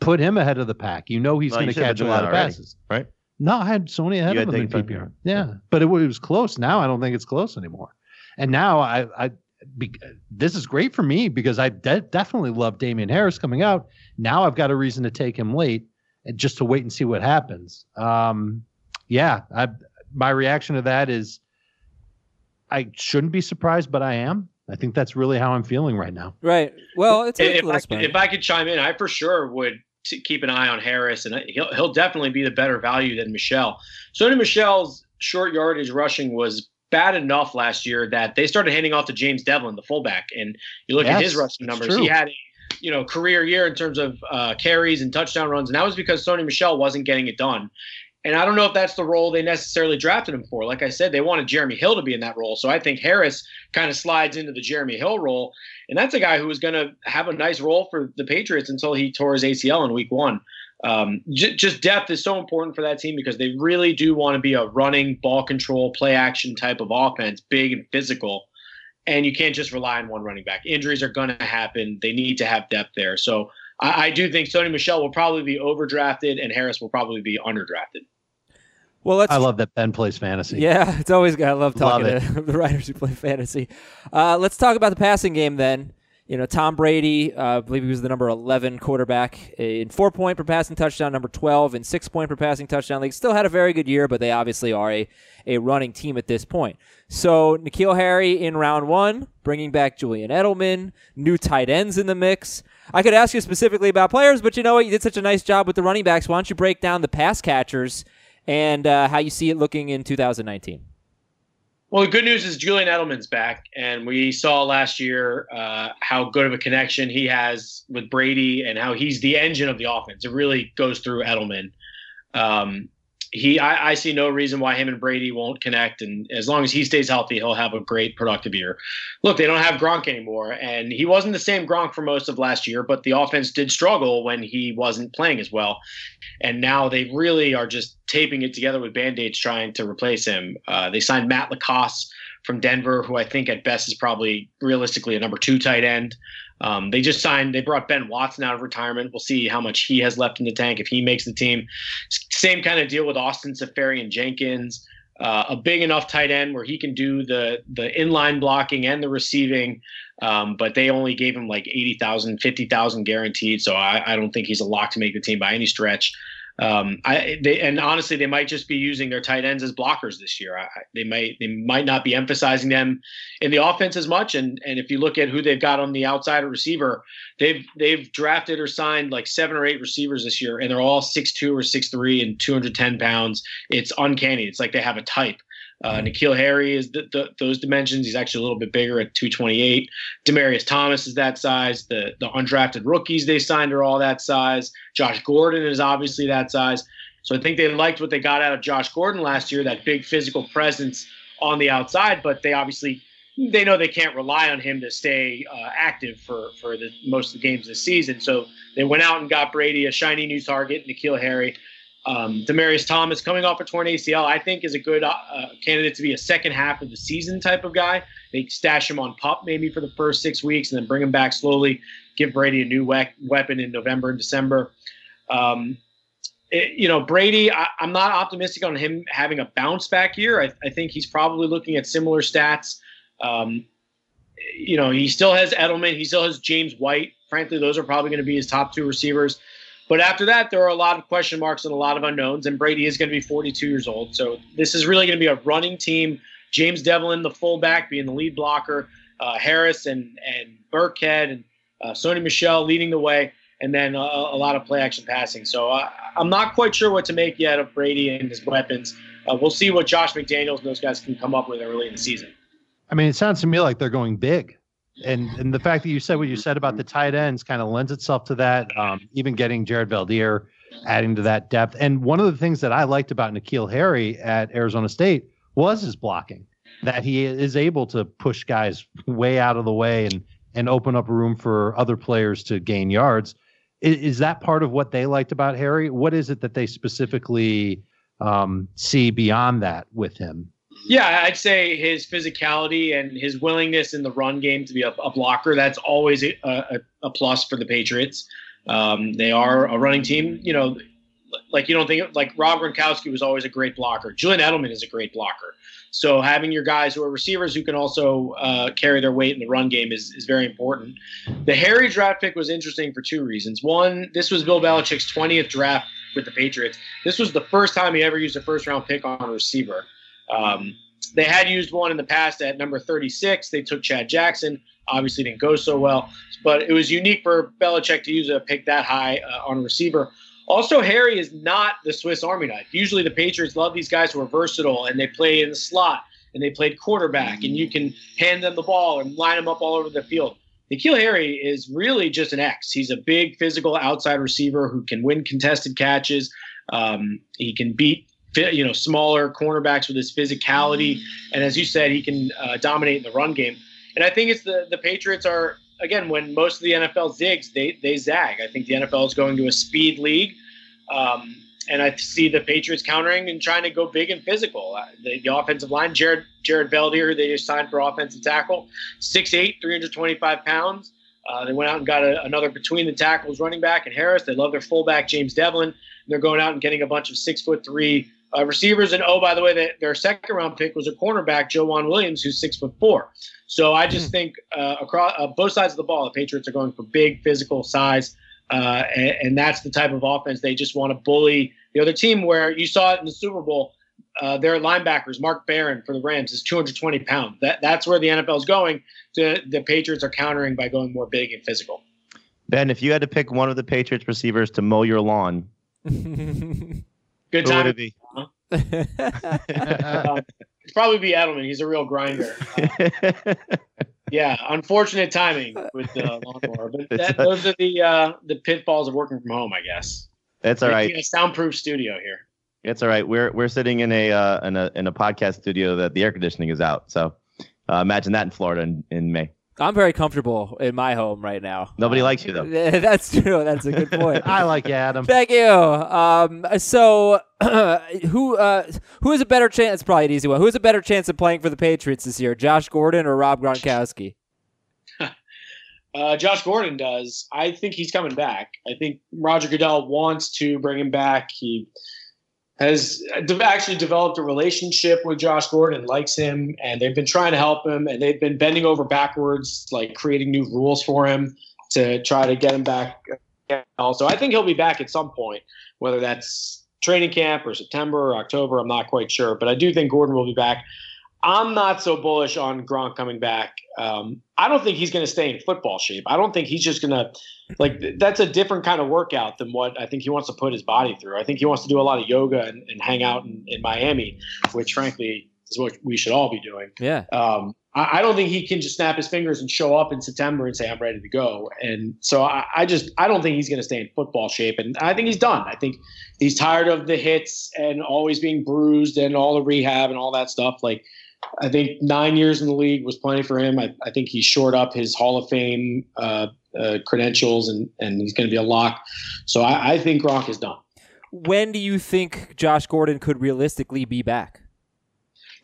put him ahead of the pack. You know he's Well, going to catch a lot of already, passes. right? No, I had Sony ahead You of him in PPR. Yeah, but it, was close. Now I don't think it's close anymore. And now I, I be, this is great for me because I de- definitely love Damien Harris coming out. Now I've got a reason to take him late and just to wait and see what happens. Um, yeah, I, my reaction to that is I shouldn't be surprised, but I am. I think that's really how I'm feeling right now. Right. Well, it's a if, I could, if I could chime in, I for sure would t- keep an eye on Harris, and he'll he'll definitely be the better value than Michel. Sony Michel's short yardage rushing was bad enough last year that they started handing off to James Develin, the fullback, and you look at his rushing numbers. true. He had a you know career year in terms of uh, carries and touchdown runs, and that was because Sony Michel wasn't getting it done. And I don't know if that's the role they necessarily drafted him for. Like I said, they wanted Jeremy Hill to be in that role. So I think Harris kind of slides into the Jeremy Hill role. And that's a guy who was going to have a nice role for the Patriots until he tore his ACL in week one. Um, j- just depth is so important for that team because they really do want to be a running, ball control, play action type of offense, big and physical. And you can't just rely on one running back. Injuries are going to happen. They need to have depth there. So I, do think Sony Michel will probably be overdrafted and Harris will probably be underdrafted. Well, let's I love that Ben plays fantasy. Yeah, it's always good. I love talking Love to the writers who play fantasy. Uh, let's talk about the passing game then. You know, Tom Brady, uh, I believe he was the number 11 quarterback in four point per passing touchdown, number 12 in six point per passing touchdown league. Still had a very good year, but they obviously are a, a running team at this point. So, N'Keal Harry in round one, bringing back Julian Edelman, new tight ends in the mix. I could ask you specifically about players, but you know what? You did such a nice job with the running backs. Why don't you break down the pass catchers and uh, how you see it looking in 2019? Well, the good news is Julian Edelman's back, and we saw last year uh, how good of a connection he has with Brady and how he's the engine of the offense. It really goes through Edelman. Um, he, I, I see no reason why him and Brady won't connect, and as long as he stays healthy, he'll have a great productive year. Look, they don't have Gronk anymore, and he wasn't the same Gronk for most of last year, but the offense did struggle when he wasn't playing as well, and now they really are just taping it together with band-aids trying to replace him. Uh, they signed Matt LaCosse from Denver, who I think at best is probably realistically a number two tight end. Um, they just signed, they brought Ben Watson out of retirement. We'll see how much he has left in the tank if he makes the team. Same kind of deal with Austin Seferian-Jenkins. Uh, a big enough tight end where he can do the the inline blocking and the receiving, um, but they only gave him like 80,000, 50,000 guaranteed. So I, I don't think he's a lock to make the team by any stretch. Um, I they and honestly, they might just be using their tight ends as blockers this year. I, they might they might not be emphasizing them in the offense as much. And and if you look at who they've got on the outside receiver, they've they've drafted or signed like seven or eight receivers this year, and they're all six two or six three and two hundred ten pounds. It's uncanny. It's like they have a type. Uh, N'Keal Harry is the, the, those dimensions. He's actually a little bit bigger at 228. Demaryius Thomas is that size. The the undrafted rookies they signed are all that size. Josh Gordon is obviously that size. So I think they liked what they got out of Josh Gordon last year, that big physical presence on the outside. But they obviously they know they can't rely on him to stay uh, active for for the most of the games this season. So they went out and got Brady a shiny new target, N'Keal Harry. Um, Demaryius Thomas coming off a torn ACL, I think, is a good uh, candidate to be a second half of the season type of guy. They stash him on pup maybe for the first six weeks and then bring him back slowly. Give Brady a new we- weapon in November and December. Um, it, you know, Brady, I, am not optimistic on him having a bounce back year. I, I think he's probably looking at similar stats. Um, you know, he still has Edelman, he still has James White. Frankly, those are probably going to be his top two receivers. But after that, there are a lot of question marks and a lot of unknowns. And Brady is going to be 42 years old. So this is really going to be a running team. James Develin, the fullback, being the lead blocker. Uh, Harris and and Burkhead and uh, Sony Michel leading the way, and then a, a lot of play action passing. So uh, I'm not quite sure what to make yet of Brady and his weapons. Uh, we'll see what Josh McDaniels and those guys can come up with early in the season. I mean, it sounds to me like they're going big and and the fact that you said what you said about the tight ends kind of lends itself to that. Um, even getting Jared Veldheer adding to that depth. And one of the things that I liked about N'Keal Harry at Arizona State was his blocking. That he is able to push guys way out of the way and and open up room for other players to gain yards. Is, is that part of what they liked about Harry? What is it that they specifically um, see beyond that with him? Yeah, I'd say his physicality and his willingness in the run game to be a, a blocker, that's always a, a, a, plus for the Patriots. Um, they are a running team. You know, like you don't think like Rob Gronkowski was always a great blocker. Julian Edelman is a great blocker. So having your guys who are receivers who can also uh, carry their weight in the run game is, is very important. The Harry draft pick was interesting for two reasons. One, this was Bill Belichick's 20th draft with the Patriots. This was the first time he ever used a first round pick on a receiver. Um, they had used one in the past at number 36. They took Chad Jackson. Obviously, didn't go so well, but it was unique for Belichick to use a pick that high uh, on a receiver. Also, Harry is not the Swiss Army knife. Usually, the Patriots love these guys who are versatile and they play in the slot and they played quarterback, and you can hand them the ball and line them up all over the field. N'Keal Harry is really just an X. He's a big physical outside receiver who can win contested catches. Um, he can beat you know smaller cornerbacks with his physicality, and as you said, he can uh, dominate in the run game. And I think it's the the Patriots are again when most of the NFL zigs they they zag. I think the NFL is going to a speed league. Um, and I see the Patriots countering and trying to go big and physical. Uh, the, the, offensive line, Jared Jared Veldheer, they just signed for offensive tackle, 6'8", 325 pounds. Uh, they went out and got a, another between the tackles running back and Harris. They love their fullback James Develin. They're going out and getting a bunch of six foot three uh, receivers. And oh, by the way, their second round pick was a cornerback, Joejuan Williams, who's six foot four. So I just hmm. think uh, across uh, both sides of the ball, the Patriots are going for big physical size, uh, and, and, that's the type of offense they just want to bully the other team. Where you saw it in the Super Bowl, uh, their linebackers, Mark Barron for the Rams, is 220 pounds. That that's where the NFL is going. To, the Patriots are countering by going more big and physical. Ben, if you had to pick one of the Patriots receivers to mow your lawn, Good time. would it be? uh, it's probably be Edelman. He's a real grinder. Uh, yeah, unfortunate timing with the lawnmower, but that, those are the uh, the pitfalls of working from home, I guess. That's all right. A soundproof studio here. It's all right. We're we're sitting in a uh, in a in a podcast studio that the air conditioning is out. So uh, imagine that in Florida in, in May. I'm very comfortable in my home right now. Nobody likes you though. That's true. That's a good point. I like you, Adam. Thank you. Um, so who uh, who has a better chance? It's probably an easy one. Who has a better chance of playing for the Patriots this year, Josh Gordon or Rob Gronkowski? uh, Josh Gordon does. I think he's coming back. I think Roger Goodell wants to bring him back. He has actually developed a relationship with Josh Gordon, likes him, and they've been trying to help him, and they've been bending over backwards, like creating new rules for him to try to get him back. Uh, also, I think he'll be back at some point, whether that's training camp or September or October. I'm not quite sure, but I do think Gordon will be back. I'm not so bullish on Gronk coming back. Um, I don't think he's going to stay in football shape. I don't think he's just going to like that's a different kind of workout than what I think he wants to put his body through. I think he wants to do a lot of yoga and, and hang out in, in, Miami, which frankly is what we should all be doing. Yeah. Um, I, I, don't think he can just snap his fingers and show up in September and say I'm ready to go. And so I, I just I don't think he's going to stay in football shape. And I think he's done. I think he's tired of the hits and always being bruised and all the rehab and all that stuff. Like I think nine years in the league was plenty for him. I, I think he shored up his Hall of Fame uh, uh, credentials, and and he's going to be a lock. So I, I think Gronk is done. When do you think Josh Gordon could realistically be back?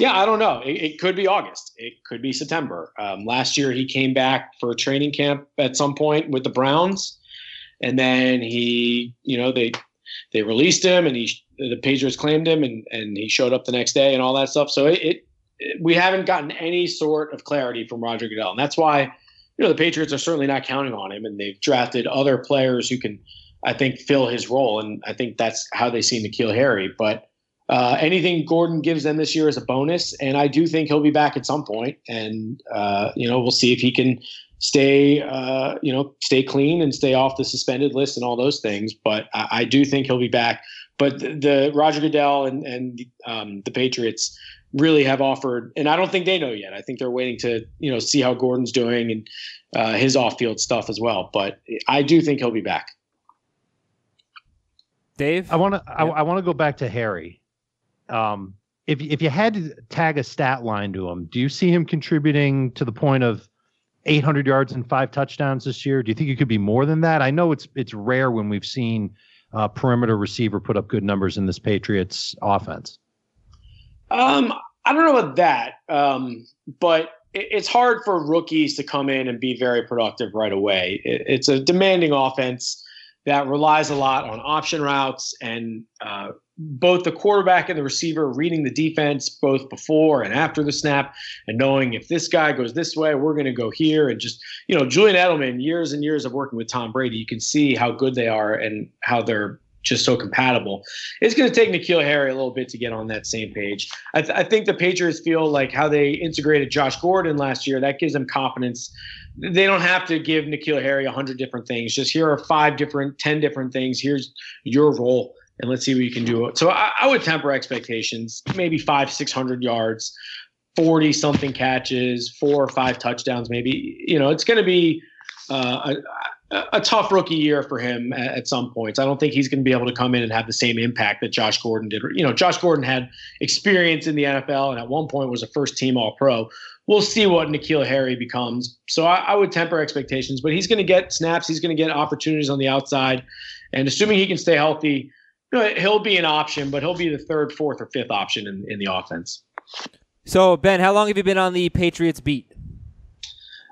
Yeah, I don't know. It, it could be August. It could be September. Um, last year, he came back for a training camp at some point with the Browns, and then he, you know, they they released him, and he the Patriots claimed him, and and he showed up the next day, and all that stuff. So it, it, it we haven't gotten any sort of clarity from Roger Goodell, and that's why, you know, the Patriots are certainly not counting on him, and they've drafted other players who can, I think, fill his role, and I think that's how they see N'Keal Harry, but uh, anything Gordon gives them this year is a bonus, and I do think he'll be back at some point. And uh, you know, we'll see if he can stay, uh, you know, stay clean and stay off the suspended list and all those things. But I, I do think he'll be back. But the, the Roger Goodell and and um, the Patriots really have offered, and I don't think they know yet. I think they're waiting to you know see how Gordon's doing and uh, his off-field stuff as well. But I do think he'll be back. Dave, I want to I, I want to go back to Harry um, if if you had to tag a stat line to him, do you see him contributing to the point of 800 yards and five touchdowns this year? Do you think it could be more than that? I know it's it's rare when we've seen a perimeter receiver put up good numbers in this Patriots offense. Um, I don't know about that, um, but it, it's hard for rookies to come in and be very productive right away. It, it's a demanding offense that relies a lot on option routes and uh, both the quarterback and the receiver reading the defense both before and after the snap and knowing if this guy goes this way, we're going to go here. And just, you know, Julian Edelman, years and years of working with Tom Brady, you can see how good they are and how they're just so compatible. It's going to take N'Keal Harry a little bit to get on that same page. I, th- I think the Patriots feel like how they integrated Josh Gordon last year, that gives them confidence. They don't have to give N'Keal Harry a hundred different things. Just here are five different, ten different things. Here's your role and let's see what you can do. So I, I would temper expectations, maybe five, six hundred yards, forty something catches, four or five touchdowns, maybe. You know, it's going to be uh, a, tough rookie year for him at, some points. I don't think he's going to be able to come in and have the same impact that Josh Gordon did. You know, Josh Gordon had experience in the NFL and at one point was a first team All Pro. We'll see what N'Keal Harry becomes. So I, I would temper expectations, but he's going to get snaps. He's going to get opportunities on the outside. And assuming he can stay healthy, he'll be an option, but he'll be the third, fourth, or fifth option in, in the offense. So, Ben, how long have you been on the Patriots beat?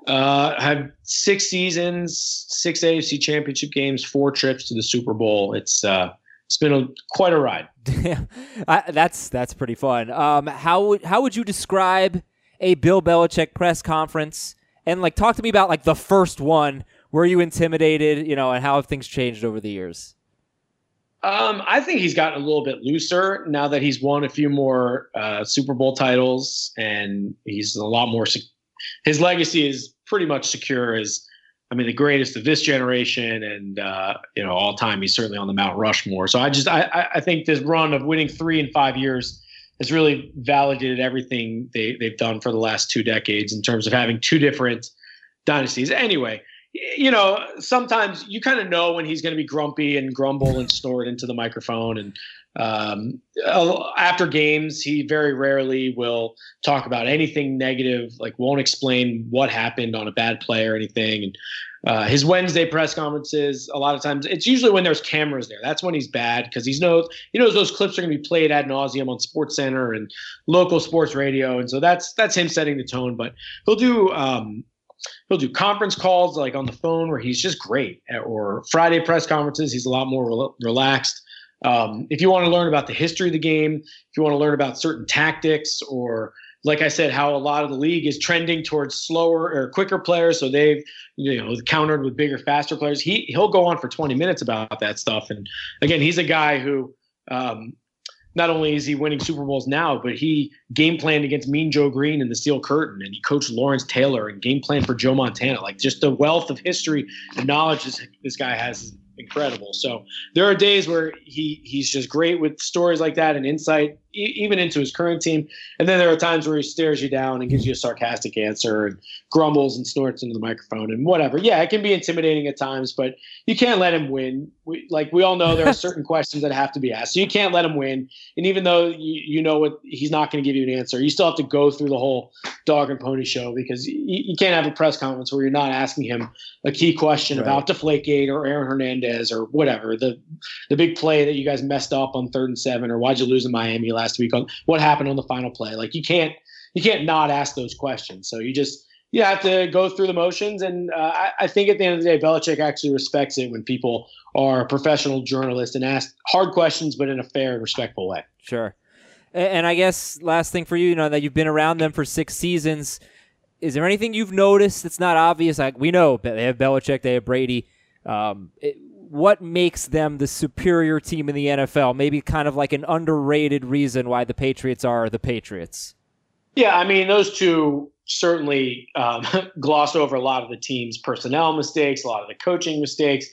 Uh, I have six seasons, six AFC Championship games, four trips to the Super Bowl. It's uh, it's been a, quite a ride. that's that's pretty fun. Um, how would how would you describe a Bill Belichick press conference? And like, talk to me about like the first one. Were you intimidated? You know, and how have things changed over the years? Um, I think he's gotten a little bit looser now that he's won a few more uh, Super Bowl titles, and he's a lot more. His legacy is pretty much secure as, I mean, the greatest of this generation, and uh, you know, all time. He's certainly on the Mount Rushmore. So I just, I, I think this run of winning three in five years has really validated everything they they've done for the last two decades in terms of having two different dynasties. Anyway, you know, sometimes you kind of know when he's going to be grumpy and grumble and snort into the microphone. And um, after games, he very rarely will talk about anything negative, like won't explain what happened on a bad play or anything. And uh, his Wednesday press conferences, a lot of times, it's usually when there's cameras there. That's when he's bad because he knows he knows those clips are going to be played ad nauseum on Sports Center and local sports radio, and so that's that's him setting the tone. But he'll do um, he'll do conference calls like on the phone where he's just great, or Friday press conferences. He's a lot more re- relaxed. Um, if you want to learn about the history of the game, if you want to learn about certain tactics, or like I said, how a lot of the league is trending towards slower or quicker players, so they've you know countered with bigger, faster players. He he'll go on for 20 minutes about that stuff. And again, he's a guy who um, not only is he winning Super Bowls now, but he game planned against Mean Joe Greene in the Steel Curtain, and he coached Lawrence Taylor and game planned for Joe Montana. Like just the wealth of history and knowledge this, this guy has incredible. So there are days where he he's just great with stories like that and insight. E- even into his current team. And then there are times where he stares you down and gives you a sarcastic answer and grumbles and snorts into the microphone and whatever. Yeah, it can be intimidating at times, but you can't let him win. We, like we all know, there are certain questions that have to be asked, so you can't let him win. And even though you, you know what he's not going to give you an answer, you still have to go through the whole dog and pony show because you, you can't have a press conference where you're not asking him a key question Right. about Deflategate or Aaron Hernandez or whatever the the big play that you guys messed up on third and seven or why'd you lose in Miami last week on what happened on the final play. Like you can't you can't not ask those questions. So you just you have to go through the motions. And uh, I, I think at the end of the day, Belichick actually respects it when people are professional journalists and ask hard questions, but in a fair and respectful way. Sure. And I guess last thing for you, you know, that you've been around them for six seasons. Is there anything you've noticed that's not obvious? Like we know they have Belichick, they have Brady. Um, it, what makes them the superior team in the NFL? Maybe kind of like an underrated reason why the Patriots are the Patriots. Yeah, I mean, those two certainly um, gloss over a lot of the team's personnel mistakes, a lot of the coaching mistakes.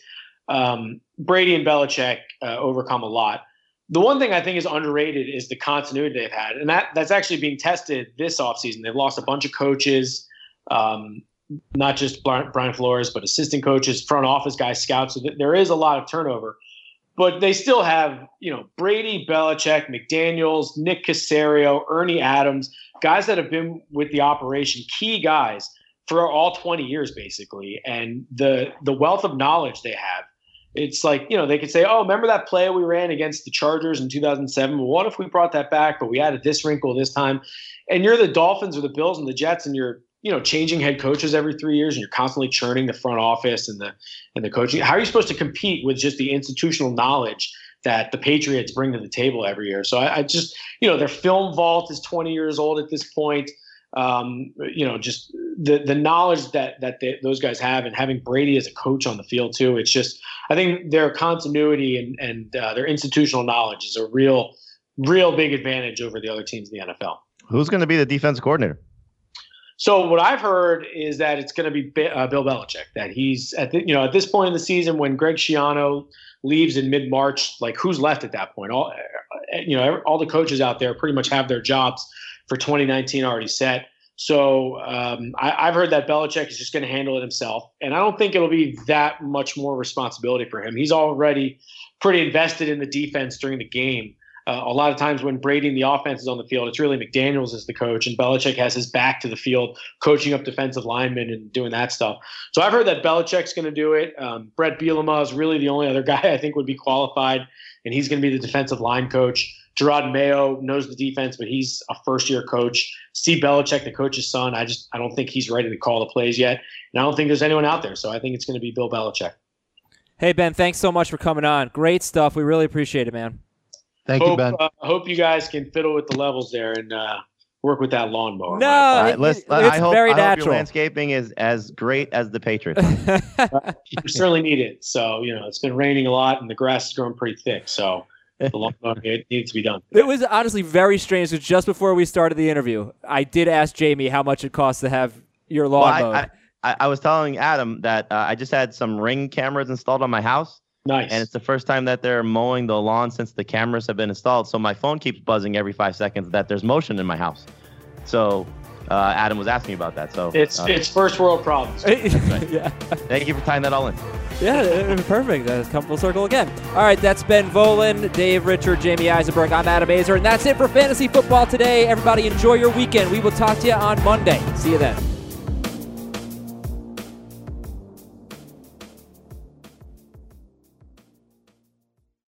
Um, Brady and Belichick uh, overcome a lot. The one thing I think is underrated is the continuity they've had, and that that's actually being tested this offseason. They've lost a bunch of coaches, um, not just Brian Flores, but assistant coaches, front office guys, scouts. So there is a lot of turnover, but they still have you know Brady, Belichick, McDaniels, Nick Caserio, Ernie Adams, guys that have been with the operation, key guys for all 20 years basically, and the the wealth of knowledge they have. It's like you know they could say, "Oh, remember that play we ran against the Chargers in 2007? Well, what if we brought that back, but we added this wrinkle this time?" And you're the Dolphins or the Bills and the Jets, and you're you know changing head coaches every three years, and you're constantly churning the front office and the and the coaching. How are you supposed to compete with just the institutional knowledge that the Patriots bring to the table every year? So I, I just you know their film vault is 20 years old at this point. Um, you know, just the the knowledge that that they, those guys have, and having Brady as a coach on the field too. It's just I think their continuity and and uh, their institutional knowledge is a real real big advantage over the other teams in the NFL. Who's going to be the defense coordinator? So what I've heard is that it's going to be uh, Bill Belichick. That he's at the, you know at this point in the season when Greg Schiano leaves in mid March, like who's left at that point? All uh, you know, all the coaches out there pretty much have their jobs for 2019 already set. So um, I, I've heard that Belichick is just going to handle it himself, and I don't think it'll be that much more responsibility for him. He's already pretty invested in the defense during the game. Uh, a lot of times when Brady the offense is on the field, it's really McDaniels as the coach, and Belichick has his back to the field, coaching up defensive linemen and doing that stuff. So I've heard that Belichick's going to do it. Um, Bret Bielema is really the only other guy I think would be qualified, and he's going to be the defensive line coach. Jerod Mayo knows the defense, but he's a first-year coach. Steve Belichick, the coach's son, I just I don't think he's ready to call the plays yet, and I don't think there's anyone out there. So I think it's going to be Bill Belichick. Hey Ben, thanks so much for coming on. Great stuff. We really appreciate it, man. Thank you, hope, Ben. uh, hope you guys can fiddle with the levels there and uh, work with that lawnmower. No, All it- right, let's, it- I it's hope, very I hope your landscaping is as great as the Patriots. you certainly need it. So you know it's been raining a lot and the grass is growing pretty thick. So the lawnmower it needs to be done. It was honestly very strange because just before we started the interview, I did ask Jamie how much it costs to have your lawn Well. I, I, I was telling Adam that uh, I just had some ring cameras installed on my house, Nice. and it's the first time that they're mowing the lawn since the cameras have been installed. So my phone keeps buzzing every five seconds that there's motion in my house. So uh, Adam was asking about that. So it's uh, it's first world problems. yeah, thank you for tying that all in. yeah, uh, perfect. Uh, come full circle again. All right, that's Ben Volin, Dave Richard, Jamie Eisenberg. I'm Adam Aizer, and that's it for fantasy football today. Everybody, enjoy your weekend. We will talk to you on Monday. See you then.